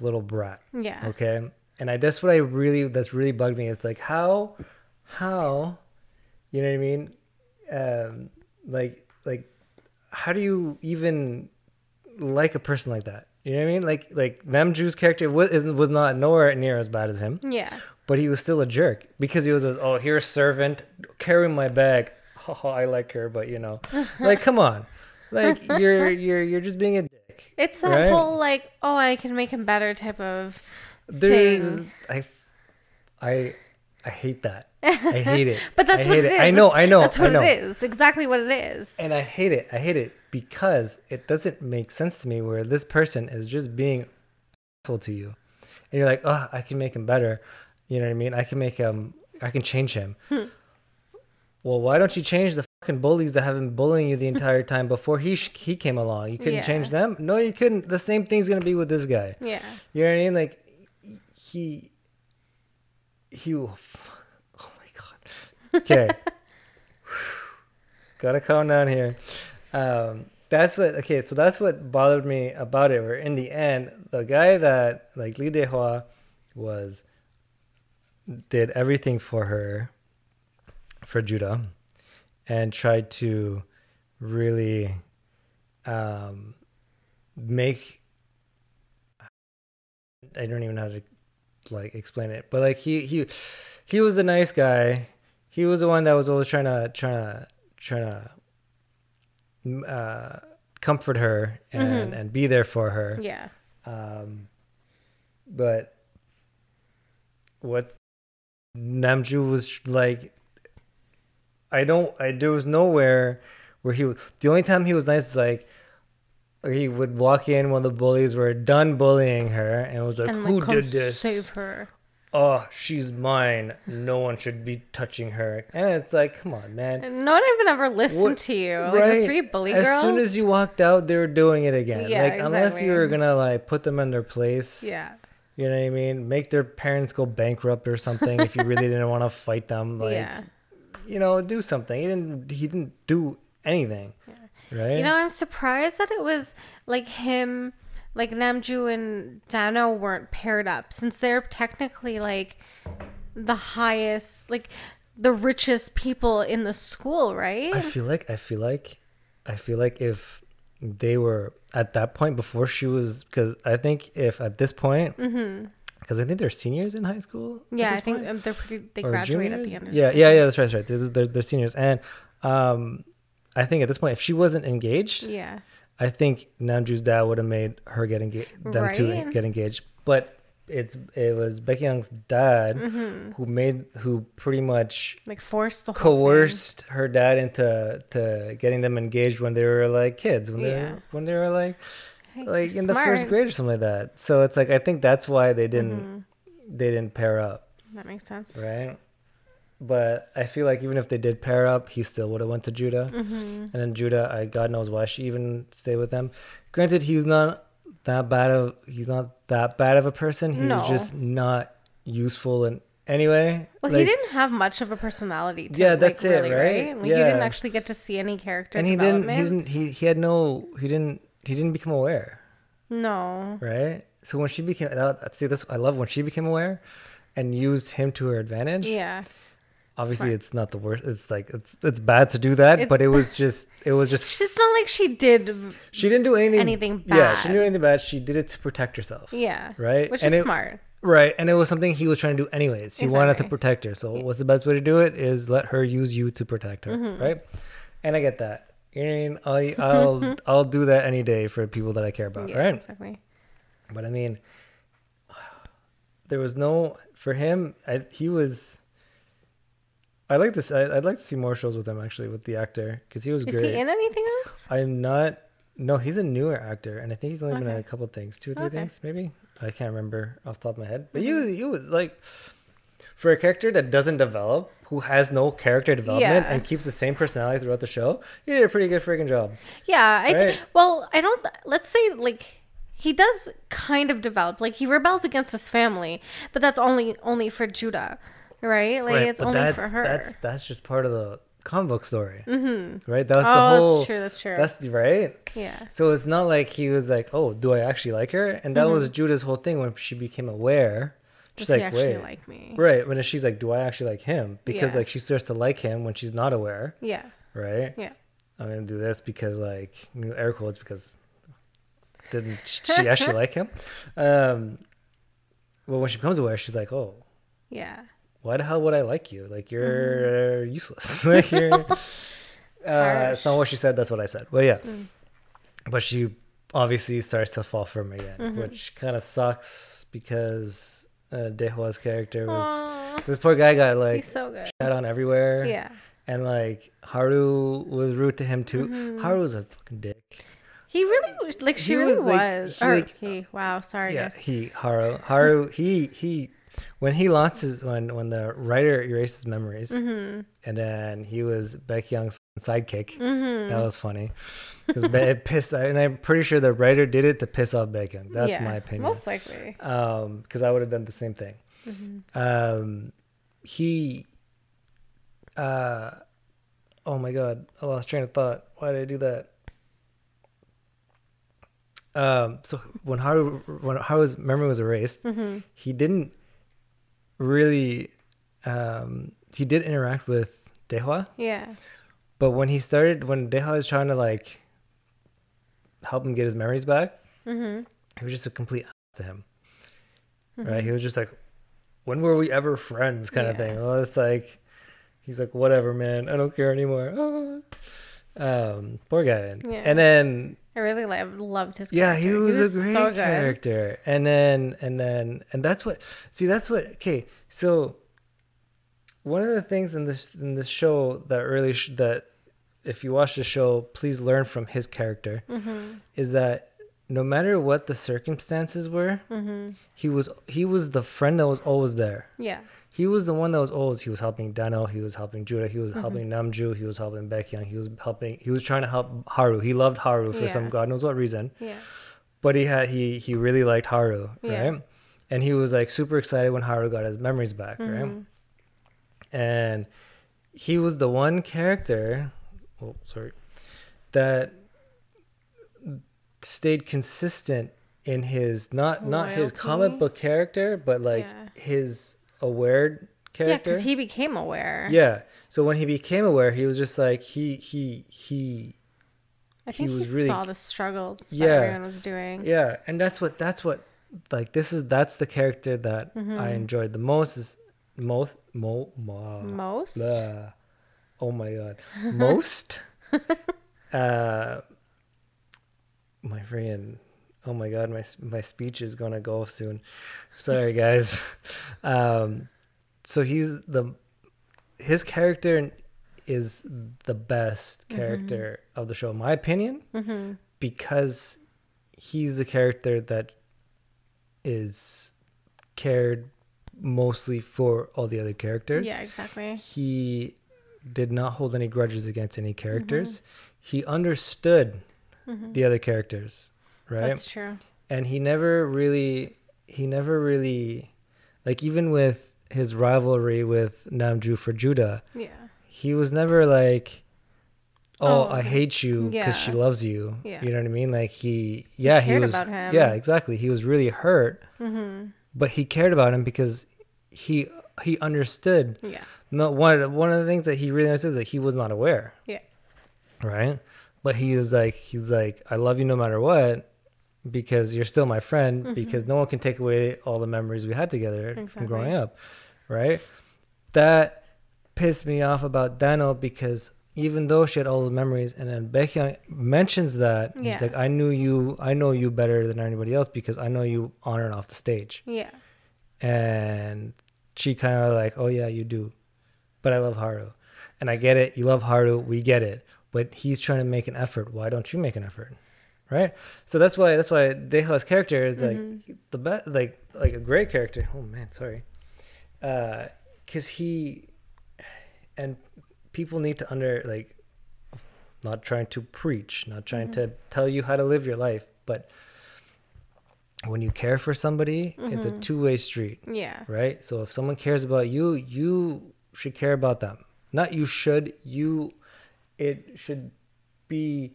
Speaker 2: little brat
Speaker 1: yeah.
Speaker 2: okay? And i that's what i really that's really bugged me. It's like how how, you know what I mean? Um, like, like, how do you even like a person like that? You know what I mean? Like, like Namju's character was was not nowhere near as bad as him,
Speaker 1: Yeah.
Speaker 2: but he was still a jerk because he was a, oh here's servant carry my bag. Oh, I like her, but you know, like come on, like you're you're you're just being a dick.
Speaker 1: It's that
Speaker 2: Right.
Speaker 1: whole like, oh, I can make him better type of
Speaker 2: There's
Speaker 1: thing.
Speaker 2: I, I, I hate that. I hate it.
Speaker 1: But that's
Speaker 2: I
Speaker 1: what
Speaker 2: hate
Speaker 1: it is.
Speaker 2: I know. I know.
Speaker 1: That's what
Speaker 2: know.
Speaker 1: it is. Exactly what it is.
Speaker 2: And I hate it. I hate it because it doesn't make sense to me where this person is just being asshole to you, and you're like, oh, I can make him better. You know what I mean? I can make him. I can change him.
Speaker 1: Hmm.
Speaker 2: Well, why don't you change the fucking bullies that have been bullying you the entire time before he sh- he came along? You couldn't
Speaker 1: Yeah.
Speaker 2: change them. No, you couldn't. The same thing's gonna be with this guy.
Speaker 1: Yeah.
Speaker 2: You know what I mean? Like he he will oh my god. Okay. Gotta calm down here. Um that's what okay, so that's what bothered me about it. Where in the end, the guy that like Lee Dae-hwa was did everything for her for Judah and tried to really um make I don't even know how to like explain it, but like he he he was a nice guy. He was the one that was always trying to trying to trying to uh, comfort her and and be there for her.
Speaker 1: Yeah.
Speaker 2: Um, but what Namju was like, I don't. I there was nowhere where he. was- The only time he was nice is like. He would walk in when the bullies were done bullying her and was like,
Speaker 1: And
Speaker 2: "Who
Speaker 1: like come
Speaker 2: did this?
Speaker 1: save her.
Speaker 2: oh, she's mine. No one should be touching her. And it's like, come on, man.
Speaker 1: And no one even ever listened
Speaker 2: What-
Speaker 1: to you. Like the three bully
Speaker 2: as
Speaker 1: girls.
Speaker 2: As soon as you walked out, they were doing it again.
Speaker 1: Yeah,
Speaker 2: like unless you were gonna like put them in their place.
Speaker 1: yeah.
Speaker 2: You know what I mean? Make their parents go bankrupt or something if you really didn't want to fight them. Like
Speaker 1: yeah.
Speaker 2: you know, do something. He didn't he didn't do anything. Right?
Speaker 1: You know, I'm surprised that it was like him, like Namju and Dano weren't paired up since they're technically like the highest, like the richest people in the school, right?
Speaker 2: I feel like I feel like I feel like if they were at that point before she was because I think if at this point because I think they're seniors in high school.
Speaker 1: Mm-hmm. yeah, I think
Speaker 2: point,
Speaker 1: um, they're pretty. They graduate at the end. Of
Speaker 2: Yeah, yeah, yeah. That's right. That's right. They're, they're, they're seniors, and um, I think at this point, if she wasn't engaged,
Speaker 1: Yeah.
Speaker 2: I think Namju's dad would have made her get engaged, them to
Speaker 1: Right.
Speaker 2: get engaged. But it's it was Baek Kyung's dad
Speaker 1: Mm-hmm.
Speaker 2: who made who pretty much
Speaker 1: Like force the whole thing.
Speaker 2: coerced her dad into to getting them engaged when they were like kids when they were, when they were like like in the first.
Speaker 1: Mm-hmm.
Speaker 2: grade or something like that. So it's like I think that's why they didn't they didn't pair up,
Speaker 1: That makes sense.
Speaker 2: right? But I feel like even if they did pair up, he still would have went to Judah,
Speaker 1: Mm-hmm.
Speaker 2: and then Judah, I God knows why she even stayed with them. Granted, he's not that bad of he's not that bad of a person. He
Speaker 1: No.
Speaker 2: was just not useful in any way.
Speaker 1: Well, he didn't have much of a personality. To,
Speaker 2: Yeah,
Speaker 1: like,
Speaker 2: that's it,
Speaker 1: really,
Speaker 2: right?
Speaker 1: Like you
Speaker 2: Yeah.
Speaker 1: didn't actually get to see any character
Speaker 2: and he didn't he didn't he, he had no he didn't he didn't become aware
Speaker 1: No.
Speaker 2: right so when she became that, see this i love when she became aware and used him to her advantage
Speaker 1: Yeah.
Speaker 2: Obviously
Speaker 1: smart.
Speaker 2: it's not the worst it's like it's it's bad to do that
Speaker 1: It's
Speaker 2: but it was just it was just
Speaker 1: It's not like she did.
Speaker 2: she didn't do anything
Speaker 1: anything bad
Speaker 2: yeah she didn't do anything bad she did it to protect herself
Speaker 1: Yeah.
Speaker 2: Right?
Speaker 1: Which
Speaker 2: And
Speaker 1: is
Speaker 2: it-
Speaker 1: smart.
Speaker 2: right and it was something he was trying to do anyways he wanted to protect her so what's the best way to do it is let her use you to protect her
Speaker 1: Mm-hmm.
Speaker 2: right and i get that you know what I mean? I'll, I'll, I'll do that any day for people that I care about,
Speaker 1: Yeah,
Speaker 2: right?
Speaker 1: exactly.
Speaker 2: But I mean, there was no for him. I, he was. I like this. I, I'd like to see more shows with him actually with the actor because he was
Speaker 1: Is
Speaker 2: great.
Speaker 1: Is he in anything else?
Speaker 2: I'm not. No, he's a newer actor, and I think he's only been in a couple things, two or three
Speaker 1: Okay.
Speaker 2: things, maybe. I can't remember off the top of my head. But
Speaker 1: Mm-hmm.
Speaker 2: you, you like, for a character that doesn't develop, who has no character development,
Speaker 1: Yeah.
Speaker 2: and keeps the same personality throughout the show, you did a pretty good freaking job.
Speaker 1: Yeah. I
Speaker 2: Right.
Speaker 1: well, I don't. Let's say like he does kind of develop. Like he rebels against his family, but that's only only for Judah, right? Like it's
Speaker 2: but
Speaker 1: only
Speaker 2: that's,
Speaker 1: for her.
Speaker 2: That's that's just part of the comic book story, mm-hmm. right? That was
Speaker 1: oh,
Speaker 2: the whole.
Speaker 1: Oh, that's true. That's true.
Speaker 2: That's right.
Speaker 1: yeah.
Speaker 2: So it's not like he was like, "Oh, do I actually like her?" And that
Speaker 1: Mm-hmm.
Speaker 2: was Judah's whole thing when she became aware. She's
Speaker 3: Does he
Speaker 2: like,
Speaker 3: actually
Speaker 2: wait.
Speaker 3: like me?
Speaker 2: Right. When she's like, do I actually like him? Because
Speaker 3: Yeah.
Speaker 2: like she starts to like him when she's not aware,
Speaker 3: Yeah.
Speaker 2: right?
Speaker 3: Yeah.
Speaker 2: I'm gonna do this because like air quotes because didn't she actually like him? Um, well, when she becomes aware, she's like, oh,
Speaker 3: Yeah.
Speaker 2: Why the hell would I like you? Like you're
Speaker 3: Mm-hmm.
Speaker 2: useless. like you're. Uh, it's not what she said. That's what I said. Well, yeah,
Speaker 3: Mm.
Speaker 2: but she obviously starts to fall for him again,
Speaker 3: Mm-hmm.
Speaker 2: which kind of sucks because uh, Dae-hwa's character was.
Speaker 3: Aw,
Speaker 2: This poor guy got like
Speaker 3: he's so good.
Speaker 2: shat on everywhere.
Speaker 3: Yeah.
Speaker 2: And like Haru was rude to him too.
Speaker 3: Mm-hmm.
Speaker 2: Haru was a fucking dick.
Speaker 3: He really was like she
Speaker 2: He
Speaker 3: really
Speaker 2: was, like- he, like-
Speaker 3: he wow, sorry
Speaker 2: yeah,
Speaker 3: guys.
Speaker 2: he Haru Haru he he when he lost his when when the writer erased his memories
Speaker 3: Mm-hmm.
Speaker 2: and then he was Baek Kyung's sidekick.
Speaker 3: Mm-hmm.
Speaker 2: That was funny because it pissed and I'm pretty sure the writer did it to piss off Beck Young. That's
Speaker 3: yeah,
Speaker 2: my opinion.
Speaker 3: Most likely.
Speaker 2: Um, because I would have done the same thing.
Speaker 3: Mm-hmm.
Speaker 2: Um, he, uh, oh my god, I lost train of thought. Why did I do that? Um, so when Haru when Haru's memory was erased,
Speaker 3: Mm-hmm.
Speaker 2: he didn't really, um, he did interact with Dae-hwa,
Speaker 3: Yeah.
Speaker 2: but when he started, when Dae-hwa was trying to like help him get his memories back,
Speaker 3: Mm-hmm.
Speaker 2: he was just a complete ass to him. Right? He was just like, when were we ever friends kind of thing. Well, it's like, he's like, whatever, man. I don't care anymore. Ah. Um, poor guy.
Speaker 3: Yeah.
Speaker 2: And then,
Speaker 3: I really lo- loved his
Speaker 2: yeah,
Speaker 3: character.
Speaker 2: he was, a great
Speaker 3: so
Speaker 2: character. And then, and then, and that's what, see, that's what, okay. So one of the things in this, in this show that really, sh- that if you watch the show, please learn from his character
Speaker 3: Mm-hmm.
Speaker 2: is that no matter what the circumstances were,
Speaker 3: Mm-hmm.
Speaker 2: he was he was the friend that was always there.
Speaker 3: Yeah.
Speaker 2: He was the one that was always he was helping Dano, he was helping Judah, he was
Speaker 3: Mm-hmm.
Speaker 2: helping Namju, he was helping Baek Kyung, he was helping he was trying to help Haru. He loved Haru for some god knows what reason.
Speaker 3: Yeah.
Speaker 2: But he had he he really liked Haru,
Speaker 3: Yeah.
Speaker 2: right? And he was like super excited when Haru got his memories back, right?
Speaker 3: Mhm.
Speaker 2: And he was the one character oh sorry that stayed consistent in his not not his comic book character but like
Speaker 3: Yeah.
Speaker 2: his aware character yeah,
Speaker 3: because he became aware.
Speaker 2: yeah so when he became aware he was just like he he he
Speaker 3: I
Speaker 2: he
Speaker 3: think he,
Speaker 2: was really-
Speaker 3: saw the struggles
Speaker 2: Yeah.
Speaker 3: that everyone was doing.
Speaker 2: yeah and that's what that's what like this is that's the character that
Speaker 3: Mm-hmm.
Speaker 2: i enjoyed the most is most mo, mo
Speaker 3: Most.
Speaker 2: blah. oh my god most uh my friend oh my god my my speech is gonna go soon. Sorry guys. Um so he's the his character is the best character of the show in my opinion
Speaker 3: Mm-hmm.
Speaker 2: because he's the character that is cared mostly for all the other characters.
Speaker 3: Yeah, exactly.
Speaker 2: he did not hold any grudges against any characters. He understood the other characters, right?
Speaker 3: That's true.
Speaker 2: and he never really, he never really, like even with his rivalry with Namju for Judah,
Speaker 3: Yeah.
Speaker 2: he was never like, "Oh,
Speaker 3: Oh,
Speaker 2: I hate you because she loves you."
Speaker 3: Yeah.
Speaker 2: You know what I mean? Like he, yeah, he,
Speaker 3: cared
Speaker 2: was,
Speaker 3: about him.
Speaker 2: yeah, exactly. He was really hurt,
Speaker 3: Mm-hmm.
Speaker 2: but he cared about him because he he understood
Speaker 3: Yeah.
Speaker 2: no one one of the things that he really understood is that he was not aware,
Speaker 3: Yeah.
Speaker 2: right? But he is like he's like I love you no matter what because you're still my friend mm-hmm. because no one can take away all the memories we had together from growing up, right? That pissed me off about Dano because even though she had all the memories and then Becky mentions that
Speaker 3: Yeah.
Speaker 2: he's like I knew you I know you better than anybody else because I know you on and off the stage
Speaker 3: Yeah.
Speaker 2: and she kind of like, "Oh yeah, you do," but I love Haru, and I get it. You love Haru, we get it, but he's trying to make an effort. Why don't you make an effort, right? So that's why that's why Deha's character is like mm-hmm. the best, like like a great character. Oh man, sorry, uh, because he and people need to under like not trying to preach, not trying to mm-hmm. tell you how to live your life, but when you care for somebody, it's a mm-hmm. two way street
Speaker 3: Yeah.
Speaker 2: right? So if someone cares about you, you should care about them. Not you should, you it should be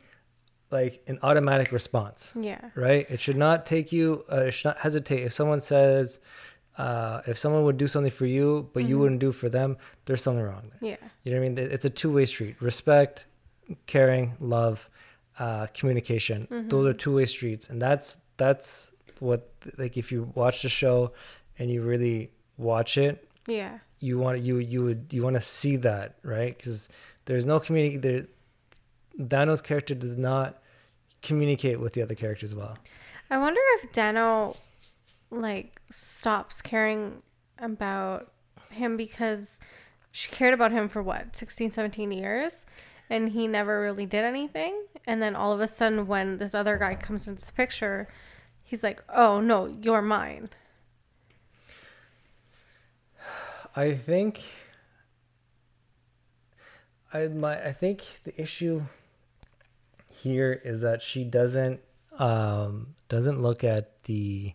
Speaker 2: like an automatic response,
Speaker 3: Yeah.
Speaker 2: right? It should not take you uh, it should not hesitate if someone says uh, if someone would do something for you but you wouldn't do for them, there's something wrong there.
Speaker 1: Yeah.
Speaker 2: You know what I mean? It's a two way street. Respect, caring, love, uh, communication. Those are two way streets, and that's that's what like if you watch the show and you really watch it,
Speaker 1: Yeah.
Speaker 2: you want you you would you want to see that right because there's no community there. Dano's character does not communicate with the other characters as well.
Speaker 1: I wonder if Dano like stops caring about him because she cared about him for what 16 17 years? And he never really did anything? And then all of a sudden when this other guy comes into the picture he's like oh no you're mine.
Speaker 2: I think I my I think the issue here is that she doesn't um doesn't look at the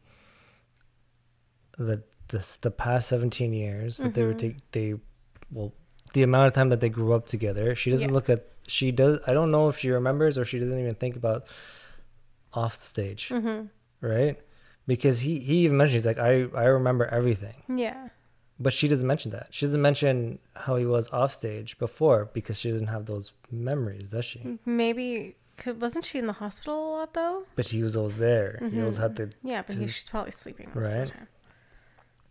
Speaker 2: the the, the past 17 years that they were
Speaker 1: Mm-hmm.
Speaker 2: they well the amount of time that they grew up together she doesn't
Speaker 1: Yeah.
Speaker 2: look at she does i don't know if she remembers or she doesn't even think about off stage
Speaker 1: mm-hmm.
Speaker 2: right because he he even mentioned he's like i i remember everything
Speaker 1: yeah
Speaker 2: but she doesn't mention that. She doesn't mention how he was off stage before because she doesn't have those memories, does she?
Speaker 1: maybe could, wasn't she in the hospital a lot though
Speaker 2: But he was always there. He mm-hmm. always had to.
Speaker 1: yeah but he, she's probably sleeping most of the time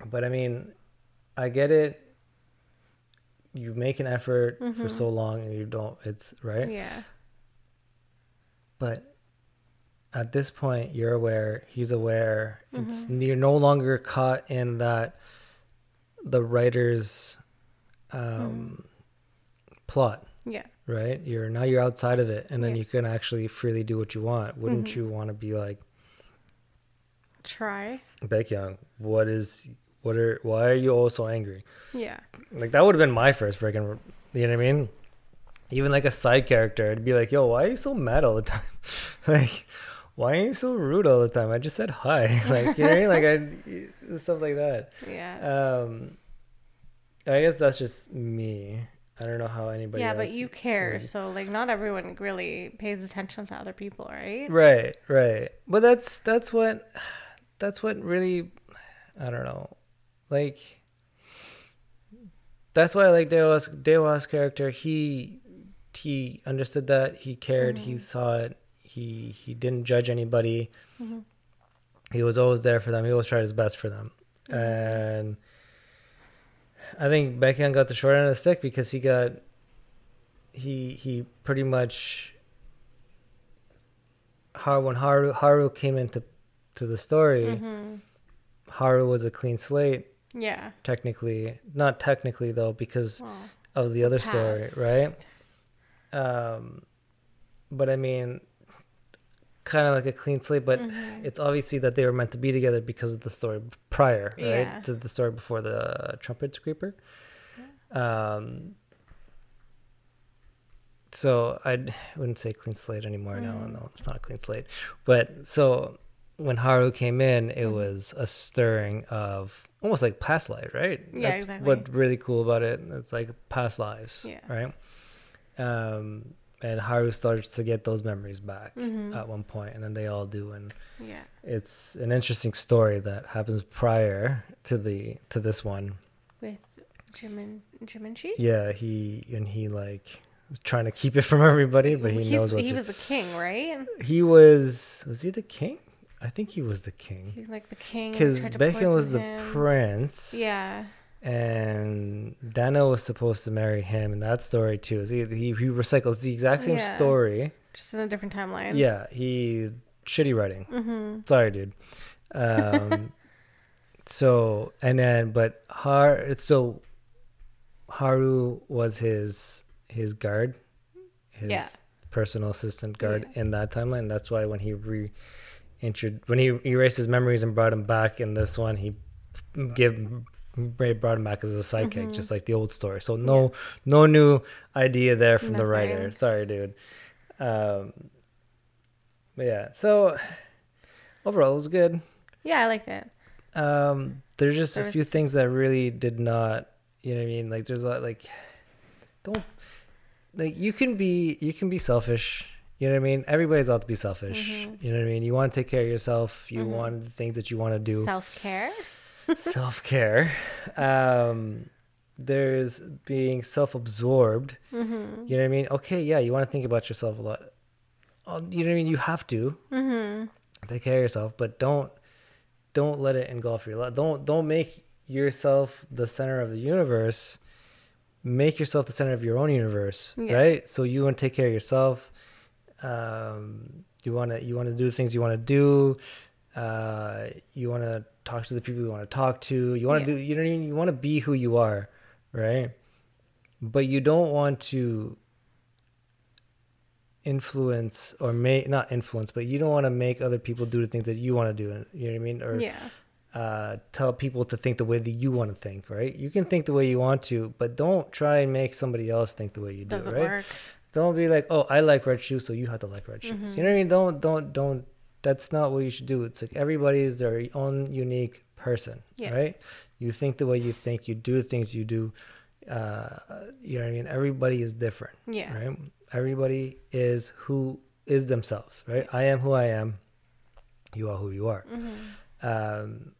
Speaker 2: But I mean, I get it. You make an effort for mm-hmm. so long and you don't. It's right.
Speaker 1: yeah
Speaker 2: But at this point, you're aware. He's aware. It's mm-hmm. you're no longer caught in that the writer's um, mm. plot.
Speaker 1: yeah
Speaker 2: right? You're now you're outside of it, and then
Speaker 1: Yeah.
Speaker 2: you can actually freely do what you want. Wouldn't you want to be like
Speaker 1: try
Speaker 2: Baek Kyung? What is what are why are you all so angry?
Speaker 1: yeah
Speaker 2: Like that would have been my first freaking. You know what I mean? Even like a side character, I'd be like, "Yo, why are you so mad all the time? like, why are you so rude all the time? I just said hi. like, you know what I mean? Like, I stuff like that.
Speaker 1: yeah
Speaker 2: Um, I guess that's just me. I don't know how anybody.
Speaker 1: yeah, but you care, so like not everyone really pays attention to other people, right?
Speaker 2: Right, right. But that's that's what that's what really I don't know. Like that's why I like Dewa's Dewa's character. He he understood that, he cared, he mm-hmm. saw it, he he didn't judge anybody. Mm-hmm. He was always there for them. He always tried his best for them. Mm-hmm. And I think Baek Kyung got the short end of the stick because he got he he pretty much Har when Haru Haru came into to the story,
Speaker 1: Mm-hmm.
Speaker 2: Haru was a clean slate
Speaker 1: Yeah.
Speaker 2: technically, not technically though because
Speaker 1: Well,
Speaker 2: of the other story, right? Um, but I mean, kind of like a clean slate, but
Speaker 1: Mm-hmm.
Speaker 2: it's obviously that they were meant to be together because of the story prior, right?
Speaker 1: Yeah.
Speaker 2: To the story before the trumpet creeper. Um, so I wouldn't say clean slate anymore. No,
Speaker 1: Mm.
Speaker 2: no, it's not a clean slate. But so when Haru came in,
Speaker 1: Mm-hmm.
Speaker 2: it was a stirring of almost like past life, right?
Speaker 1: Yeah,
Speaker 2: That's
Speaker 1: exactly.
Speaker 2: What really cool about it? It's like past lives,
Speaker 1: Yeah.
Speaker 2: right? Um, and Haru starts to get those memories back
Speaker 1: Mhm.
Speaker 2: at one point, and then they all do, and
Speaker 1: yeah.
Speaker 2: it's an interesting story that happens prior to the to this one.
Speaker 1: With Jimin Jiminchi?
Speaker 2: Yeah, he and he like was trying to keep it from everybody, but he
Speaker 1: He's-
Speaker 2: knows what
Speaker 1: he
Speaker 2: to-
Speaker 1: was the king, right?
Speaker 2: he was was he the king? I think he was the king
Speaker 1: He's like the king.
Speaker 2: because
Speaker 1: Baek
Speaker 2: Kyung was
Speaker 1: poison
Speaker 2: the prince.
Speaker 1: Yeah.
Speaker 2: And Dano was supposed to marry him in that story too. He he, he recycled the exact same
Speaker 1: Yeah.
Speaker 2: story.
Speaker 1: Just in a different timeline.
Speaker 2: Yeah, he shitty writing.
Speaker 1: Mm-hmm.
Speaker 2: Sorry, dude. Um, so and then but Har so Haru was his his guard, his
Speaker 1: Yeah.
Speaker 2: personal assistant guard
Speaker 1: Yeah.
Speaker 2: in that timeline. That's why when he re intro when he erased his memories and brought him back in this one, he give brought him back as a sidekick,
Speaker 1: Mm-hmm.
Speaker 2: just like the old story. So no no new idea there from the writer. Sorry, dude. Um, but yeah, so overall it was good.
Speaker 1: Yeah, I liked it.
Speaker 2: Um, there's just
Speaker 1: There
Speaker 2: a few
Speaker 1: was-
Speaker 2: things that really did not, you know what I mean? Like there's a lot like don't like you can be you can be selfish. You know what I mean? Everybody's out to be selfish.
Speaker 1: Mm-hmm.
Speaker 2: You know what I mean? You want to take care of yourself. You want the things that you want to do.
Speaker 1: Self care.
Speaker 2: Self care. Um, there's being self absorbed.
Speaker 3: Mm-hmm.
Speaker 2: You know what I mean? Okay, yeah, you want to think about yourself a lot. Oh, You know what I mean? You have to
Speaker 3: Mm-hmm.
Speaker 2: take care of yourself, but don't don't let it engulf your life. Don't don't make yourself the center of the universe. Make yourself the center of your own universe,
Speaker 3: Yeah.
Speaker 2: right? So you want to take care of yourself. Um, you want to you want to do the things you want to do. Uh, you want to talk to the people you want to talk to. You want to
Speaker 3: Yeah.
Speaker 2: do you know what I mean? You want to be who you are, right? But you don't want to influence or make not influence, but you don't want to make other people do the things that you want to do. You know what I mean? Or
Speaker 3: Yeah.
Speaker 2: uh, tell people to think the way that you want to think, right? You can think the way you want to, but don't try and make somebody else think the way you do,
Speaker 3: Doesn't
Speaker 2: right?
Speaker 3: work.
Speaker 2: Don't be like, oh, I like red shoes, so you have to like red shoes.
Speaker 3: Mm-hmm.
Speaker 2: You know what I mean? Don't, don't, don't. That's not what you should do. It's like everybody is their own unique person,
Speaker 3: Yeah.
Speaker 2: right? You think the way you think, you do the things you do. Uh, you know what I mean? Everybody is different
Speaker 3: Yeah.
Speaker 2: right? Everybody is who is themselves, right? I am who I am. You are who you are.
Speaker 3: Mm-hmm.
Speaker 2: Um,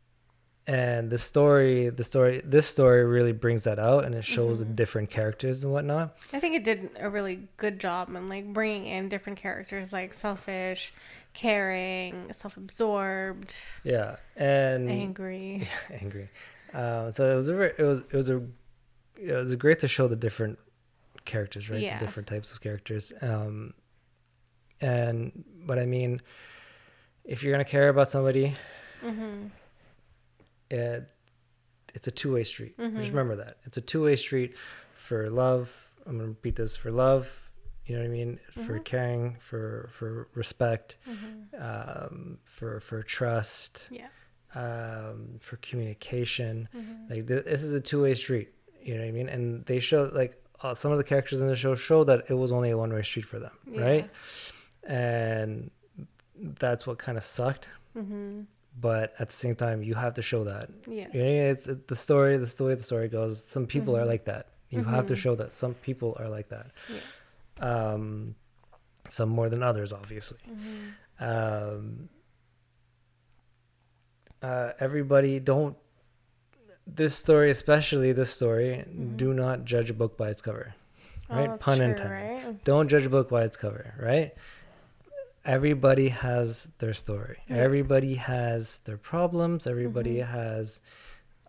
Speaker 2: and the story, the story, this story really brings that out, and it shows
Speaker 3: Mm-hmm.
Speaker 2: the different characters and whatnot.
Speaker 3: I think it did a really good job in like bringing in different characters like selfish, caring, self-absorbed,
Speaker 2: Yeah, and
Speaker 3: angry.
Speaker 2: Yeah, angry. Um, so it was a, it was it was a it was great to show the different characters, right?
Speaker 3: Yeah.
Speaker 2: The different types of characters. Um, and but I mean, if you're gonna care about somebody,
Speaker 3: Mm-hmm.
Speaker 2: it it's a two way street.
Speaker 3: Mm-hmm.
Speaker 2: Just remember that it's a two way street for love. I'm gonna repeat this for love. You know what I mean? For
Speaker 3: Mhm.
Speaker 2: caring, for for respect,
Speaker 3: Mm-hmm.
Speaker 2: um, for for trust,
Speaker 3: Yeah.
Speaker 2: um, for communication.
Speaker 3: Mm-hmm.
Speaker 2: Like th- this is a two way street. You know what I mean? And they show like uh, some of the characters in the show show that it was only a one way street for them, right? And that's what kind of sucked.
Speaker 3: Mm-hmm.
Speaker 2: But at the same time, you have to show that.
Speaker 3: Yeah.
Speaker 2: Yeah, it's it, the story. The story. The story goes. Some people are
Speaker 3: Mhm.
Speaker 2: like that. You have to
Speaker 3: Mhm.
Speaker 2: show that some people are like that. Um, some more than others, obviously.
Speaker 3: Mm-hmm.
Speaker 2: Um, uh, everybody, don't. This story, especially this story,
Speaker 3: Mhm.
Speaker 2: do not judge a book by its cover. Right?
Speaker 3: Oh,
Speaker 2: Pun
Speaker 3: true,
Speaker 2: intended.
Speaker 3: Right?
Speaker 2: Don't judge a book by its cover. Right? Everybody has their story.
Speaker 3: Yeah.
Speaker 2: Everybody has their problems. Everybody
Speaker 3: Mhm.
Speaker 2: has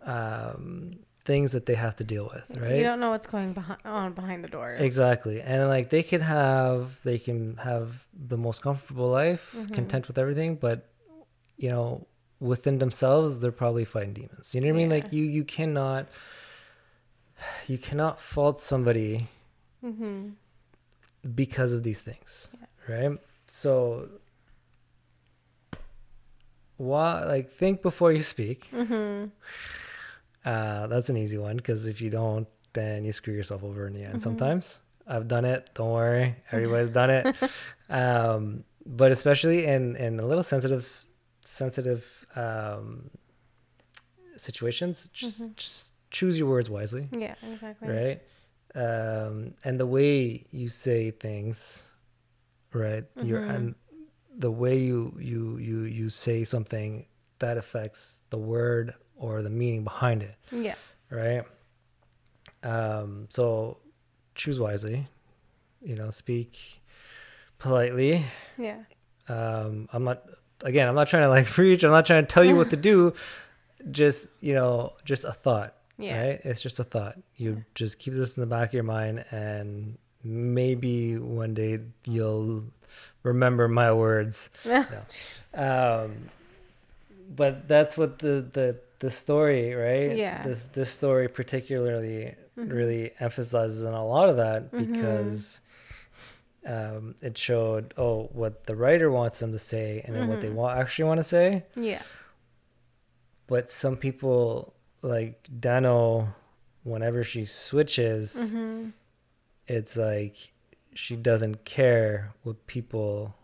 Speaker 2: um, things that they have to deal with. Right?
Speaker 3: You don't know what's going behind on behind the doors.
Speaker 2: Exactly. And like they can have they can have the most comfortable life,
Speaker 3: Mhm.
Speaker 2: content with everything, but you know, within themselves they're probably fighting demons. You know what I mean? Like you you cannot you cannot fault somebody
Speaker 3: Mm-hmm.
Speaker 2: because of these things. Right? So why like think before you speak.
Speaker 3: Mm-hmm.
Speaker 2: Uh, that's an easy one because if you don't, then you screw yourself over in the end.
Speaker 3: Mhm.
Speaker 2: Sometimes I've done it. Don't worry, everybody's done it. Um, but especially in in a little sensitive, sensitive um, situations, just
Speaker 3: Mhm.
Speaker 2: just choose your words wisely,
Speaker 3: Yeah. Exactly.
Speaker 2: right? Um, and the way you say things, right? Your
Speaker 3: Mhm.
Speaker 2: and the way you you you you say something that affects the word or the meaning behind it
Speaker 3: Yeah.
Speaker 2: right? Um, so choose wisely, you know, speak politely.
Speaker 3: Yeah.
Speaker 2: Um, I'm not, again, I'm not trying to like preach, I'm not trying to tell you what to do. Just, you know, just a thought,
Speaker 3: Yeah.
Speaker 2: right? It's just a thought. You just keep this in the back of your mind and maybe one day you'll remember my words. Um, but that's what the, the, the story, right?
Speaker 3: Yeah.
Speaker 2: This, this story particularly
Speaker 3: Mhm.
Speaker 2: really emphasizes on a lot of that
Speaker 3: Mhm.
Speaker 2: because um, it showed oh what the writer wants them to say and then what they
Speaker 3: Mhm.
Speaker 2: want actually want to say
Speaker 3: Yeah.
Speaker 2: but some people like dano whenever she switches
Speaker 3: Mm-hmm.
Speaker 2: it's like she doesn't care what people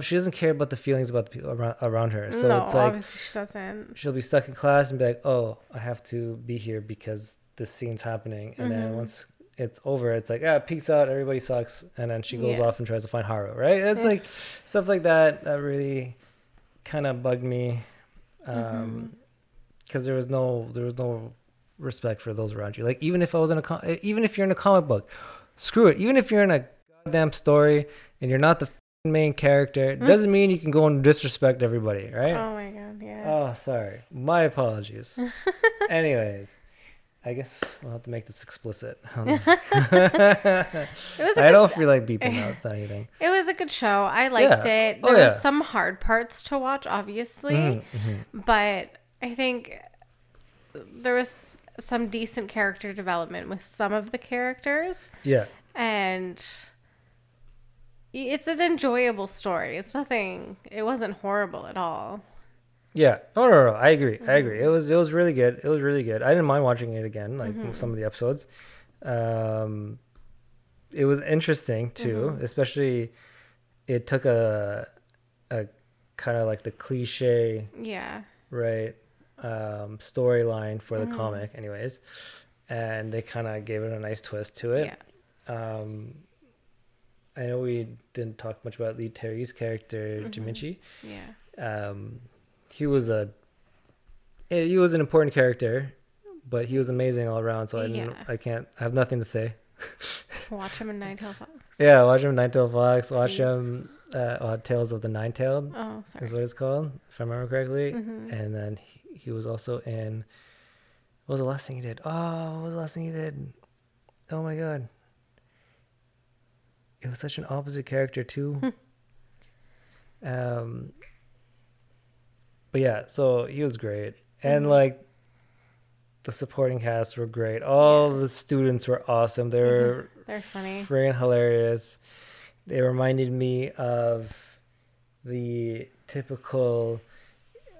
Speaker 2: she doesn't care about the feelings about the people around, around her so
Speaker 3: no,
Speaker 2: it's like
Speaker 3: obviously she doesn't.
Speaker 2: she'll be stuck in class and be like, "Oh, I have to be here because this scene's happening." And then
Speaker 3: Mhm.
Speaker 2: once it's over, it's like, "Ah, peace out, everybody sucks." And then she goes
Speaker 3: Yeah.
Speaker 2: off and tries to find Haru, right? It's like stuff like that that really kind of bugged me. Um, because there was no there was no respect for those around you. Like even if I was in a com- even if you're in a comic book, screw it. Even if you're in a goddamn story and you're not the main character, it doesn't mean you can go and disrespect everybody, right?
Speaker 1: Oh my god, yeah.
Speaker 2: Oh, sorry. My apologies. Anyways, I guess we'll have to make this explicit.
Speaker 1: It was a
Speaker 2: I
Speaker 1: good,
Speaker 2: don't feel like beeping out anything.
Speaker 1: it was a good show. I liked
Speaker 2: Yeah.
Speaker 1: it.
Speaker 2: Oh,
Speaker 1: There
Speaker 2: yeah.
Speaker 1: was some hard parts to watch, obviously,
Speaker 2: Mhm, mhm.
Speaker 1: but I think there was some decent character development with some of the characters,
Speaker 2: Yeah.
Speaker 1: and it's an enjoyable story. It's nothing. It wasn't horrible at all.
Speaker 2: Yeah. No, no, no. I agree. I agree.
Speaker 1: Mm-hmm.
Speaker 2: It was it was really good. It was really good. I didn't mind watching it again, like
Speaker 1: Mm-hmm.
Speaker 2: some of the episodes. Um, it was interesting too,
Speaker 1: Mm-hmm.
Speaker 2: especially it took a a kind of like the cliche
Speaker 1: Yeah.
Speaker 2: right um storyline for the
Speaker 1: Mm-hmm.
Speaker 2: comic anyways and they kind of gave it a nice twist to it
Speaker 1: Yeah.
Speaker 2: um i know we didn't talk much about Lee Tae-ri's character
Speaker 1: Mm-hmm.
Speaker 2: Jimichi.
Speaker 1: Yeah.
Speaker 2: um he was a eh, he was an important character but he was amazing all around so i didn't,
Speaker 1: Yeah.
Speaker 2: i can't i have nothing to say
Speaker 1: Watch him in Nine Tail Fox.
Speaker 2: yeah watch him nine-tailed fox watch
Speaker 1: Please.
Speaker 2: him uh, uh tales of the nine-tailed
Speaker 1: Oh, sorry.
Speaker 2: is what it's called, if I remember correctly.
Speaker 1: Mhm.
Speaker 2: And then he, he was also in. What was the last thing he did? Oh, what was the last thing he did? Oh my god. It was such an opposite character too. um. But yeah, so he was great, and
Speaker 1: Mhm.
Speaker 2: like. The supporting cast were great. All the students were awesome. They were
Speaker 1: They're funny.
Speaker 2: friggin' hilarious. They reminded me of the typical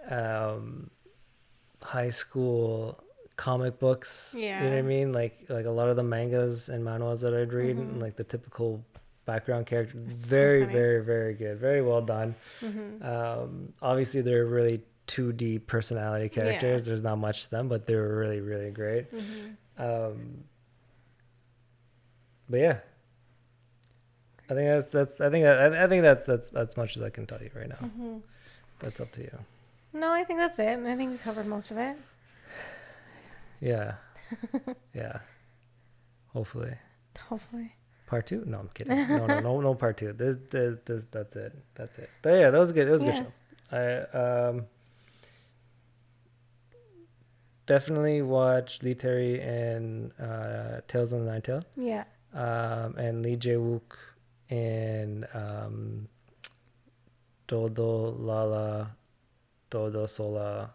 Speaker 2: um, high school comic books. Yeah. You know what I mean? Like like a lot of the mangas and manhwas that I'd read,
Speaker 1: Mhm.
Speaker 2: like the typical background character.
Speaker 1: It's
Speaker 2: very,
Speaker 1: funny.
Speaker 2: very, very good. Very well done.
Speaker 1: hmm
Speaker 2: Um, obviously, they're really 2D personality
Speaker 1: Yeah.
Speaker 2: characters. There's not much to them, but they were really, really great.
Speaker 1: hmm
Speaker 2: Um, but yeah, I think that's that's I think that, I, I think that's that's that's much as I can tell you right now.
Speaker 1: hmm
Speaker 2: That's up to you.
Speaker 1: No, I think that's it. I think we covered most of it.
Speaker 2: Yeah, yeah. Hopefully,
Speaker 1: Hopefully.
Speaker 2: Part two. No, I'm kidding. No, no, no, no part two. This, this, this that's it. That's it. But yeah, that was good. It was a
Speaker 1: Yeah.
Speaker 2: good show. I um definitely watch Lee Tae-ri and uh, Tales on the Nine Tail.
Speaker 1: Yeah.
Speaker 2: um, and Lee Jae Wook and um, Dodo Lala, Dodo Sola.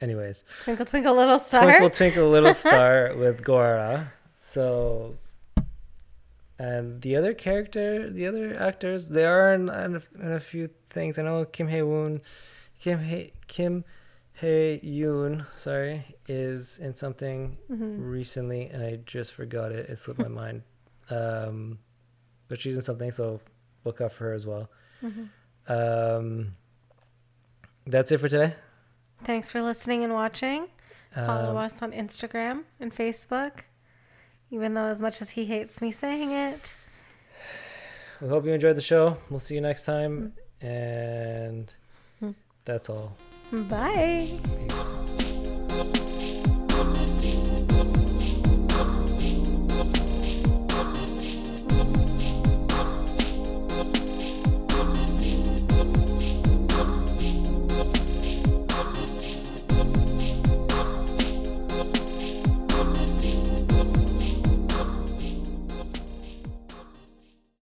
Speaker 2: Anyways,
Speaker 1: Twinkle Twinkle Little Star.
Speaker 2: Twinkle Twinkle Little Star with Go Ara. So, and the other character, the other actors, they are in, in, a, in a few things. I know Kim Hae Woon, Kim Hae Kim Hye Yoon, sorry, is in something
Speaker 1: Mhm.
Speaker 2: recently, and I just forgot it. It slipped my mind. Um, but she's in something, so look out for her as well.
Speaker 1: Mhm.
Speaker 2: Um, that's it for today.
Speaker 1: Thanks for listening and watching. Follow
Speaker 2: Um,
Speaker 1: us on Instagram and Facebook. Even though, as much as he hates me saying it,
Speaker 2: We hope you enjoyed the show. We'll see you next time, and
Speaker 1: Hmm.
Speaker 2: that's all.
Speaker 1: bye.
Speaker 2: Peace.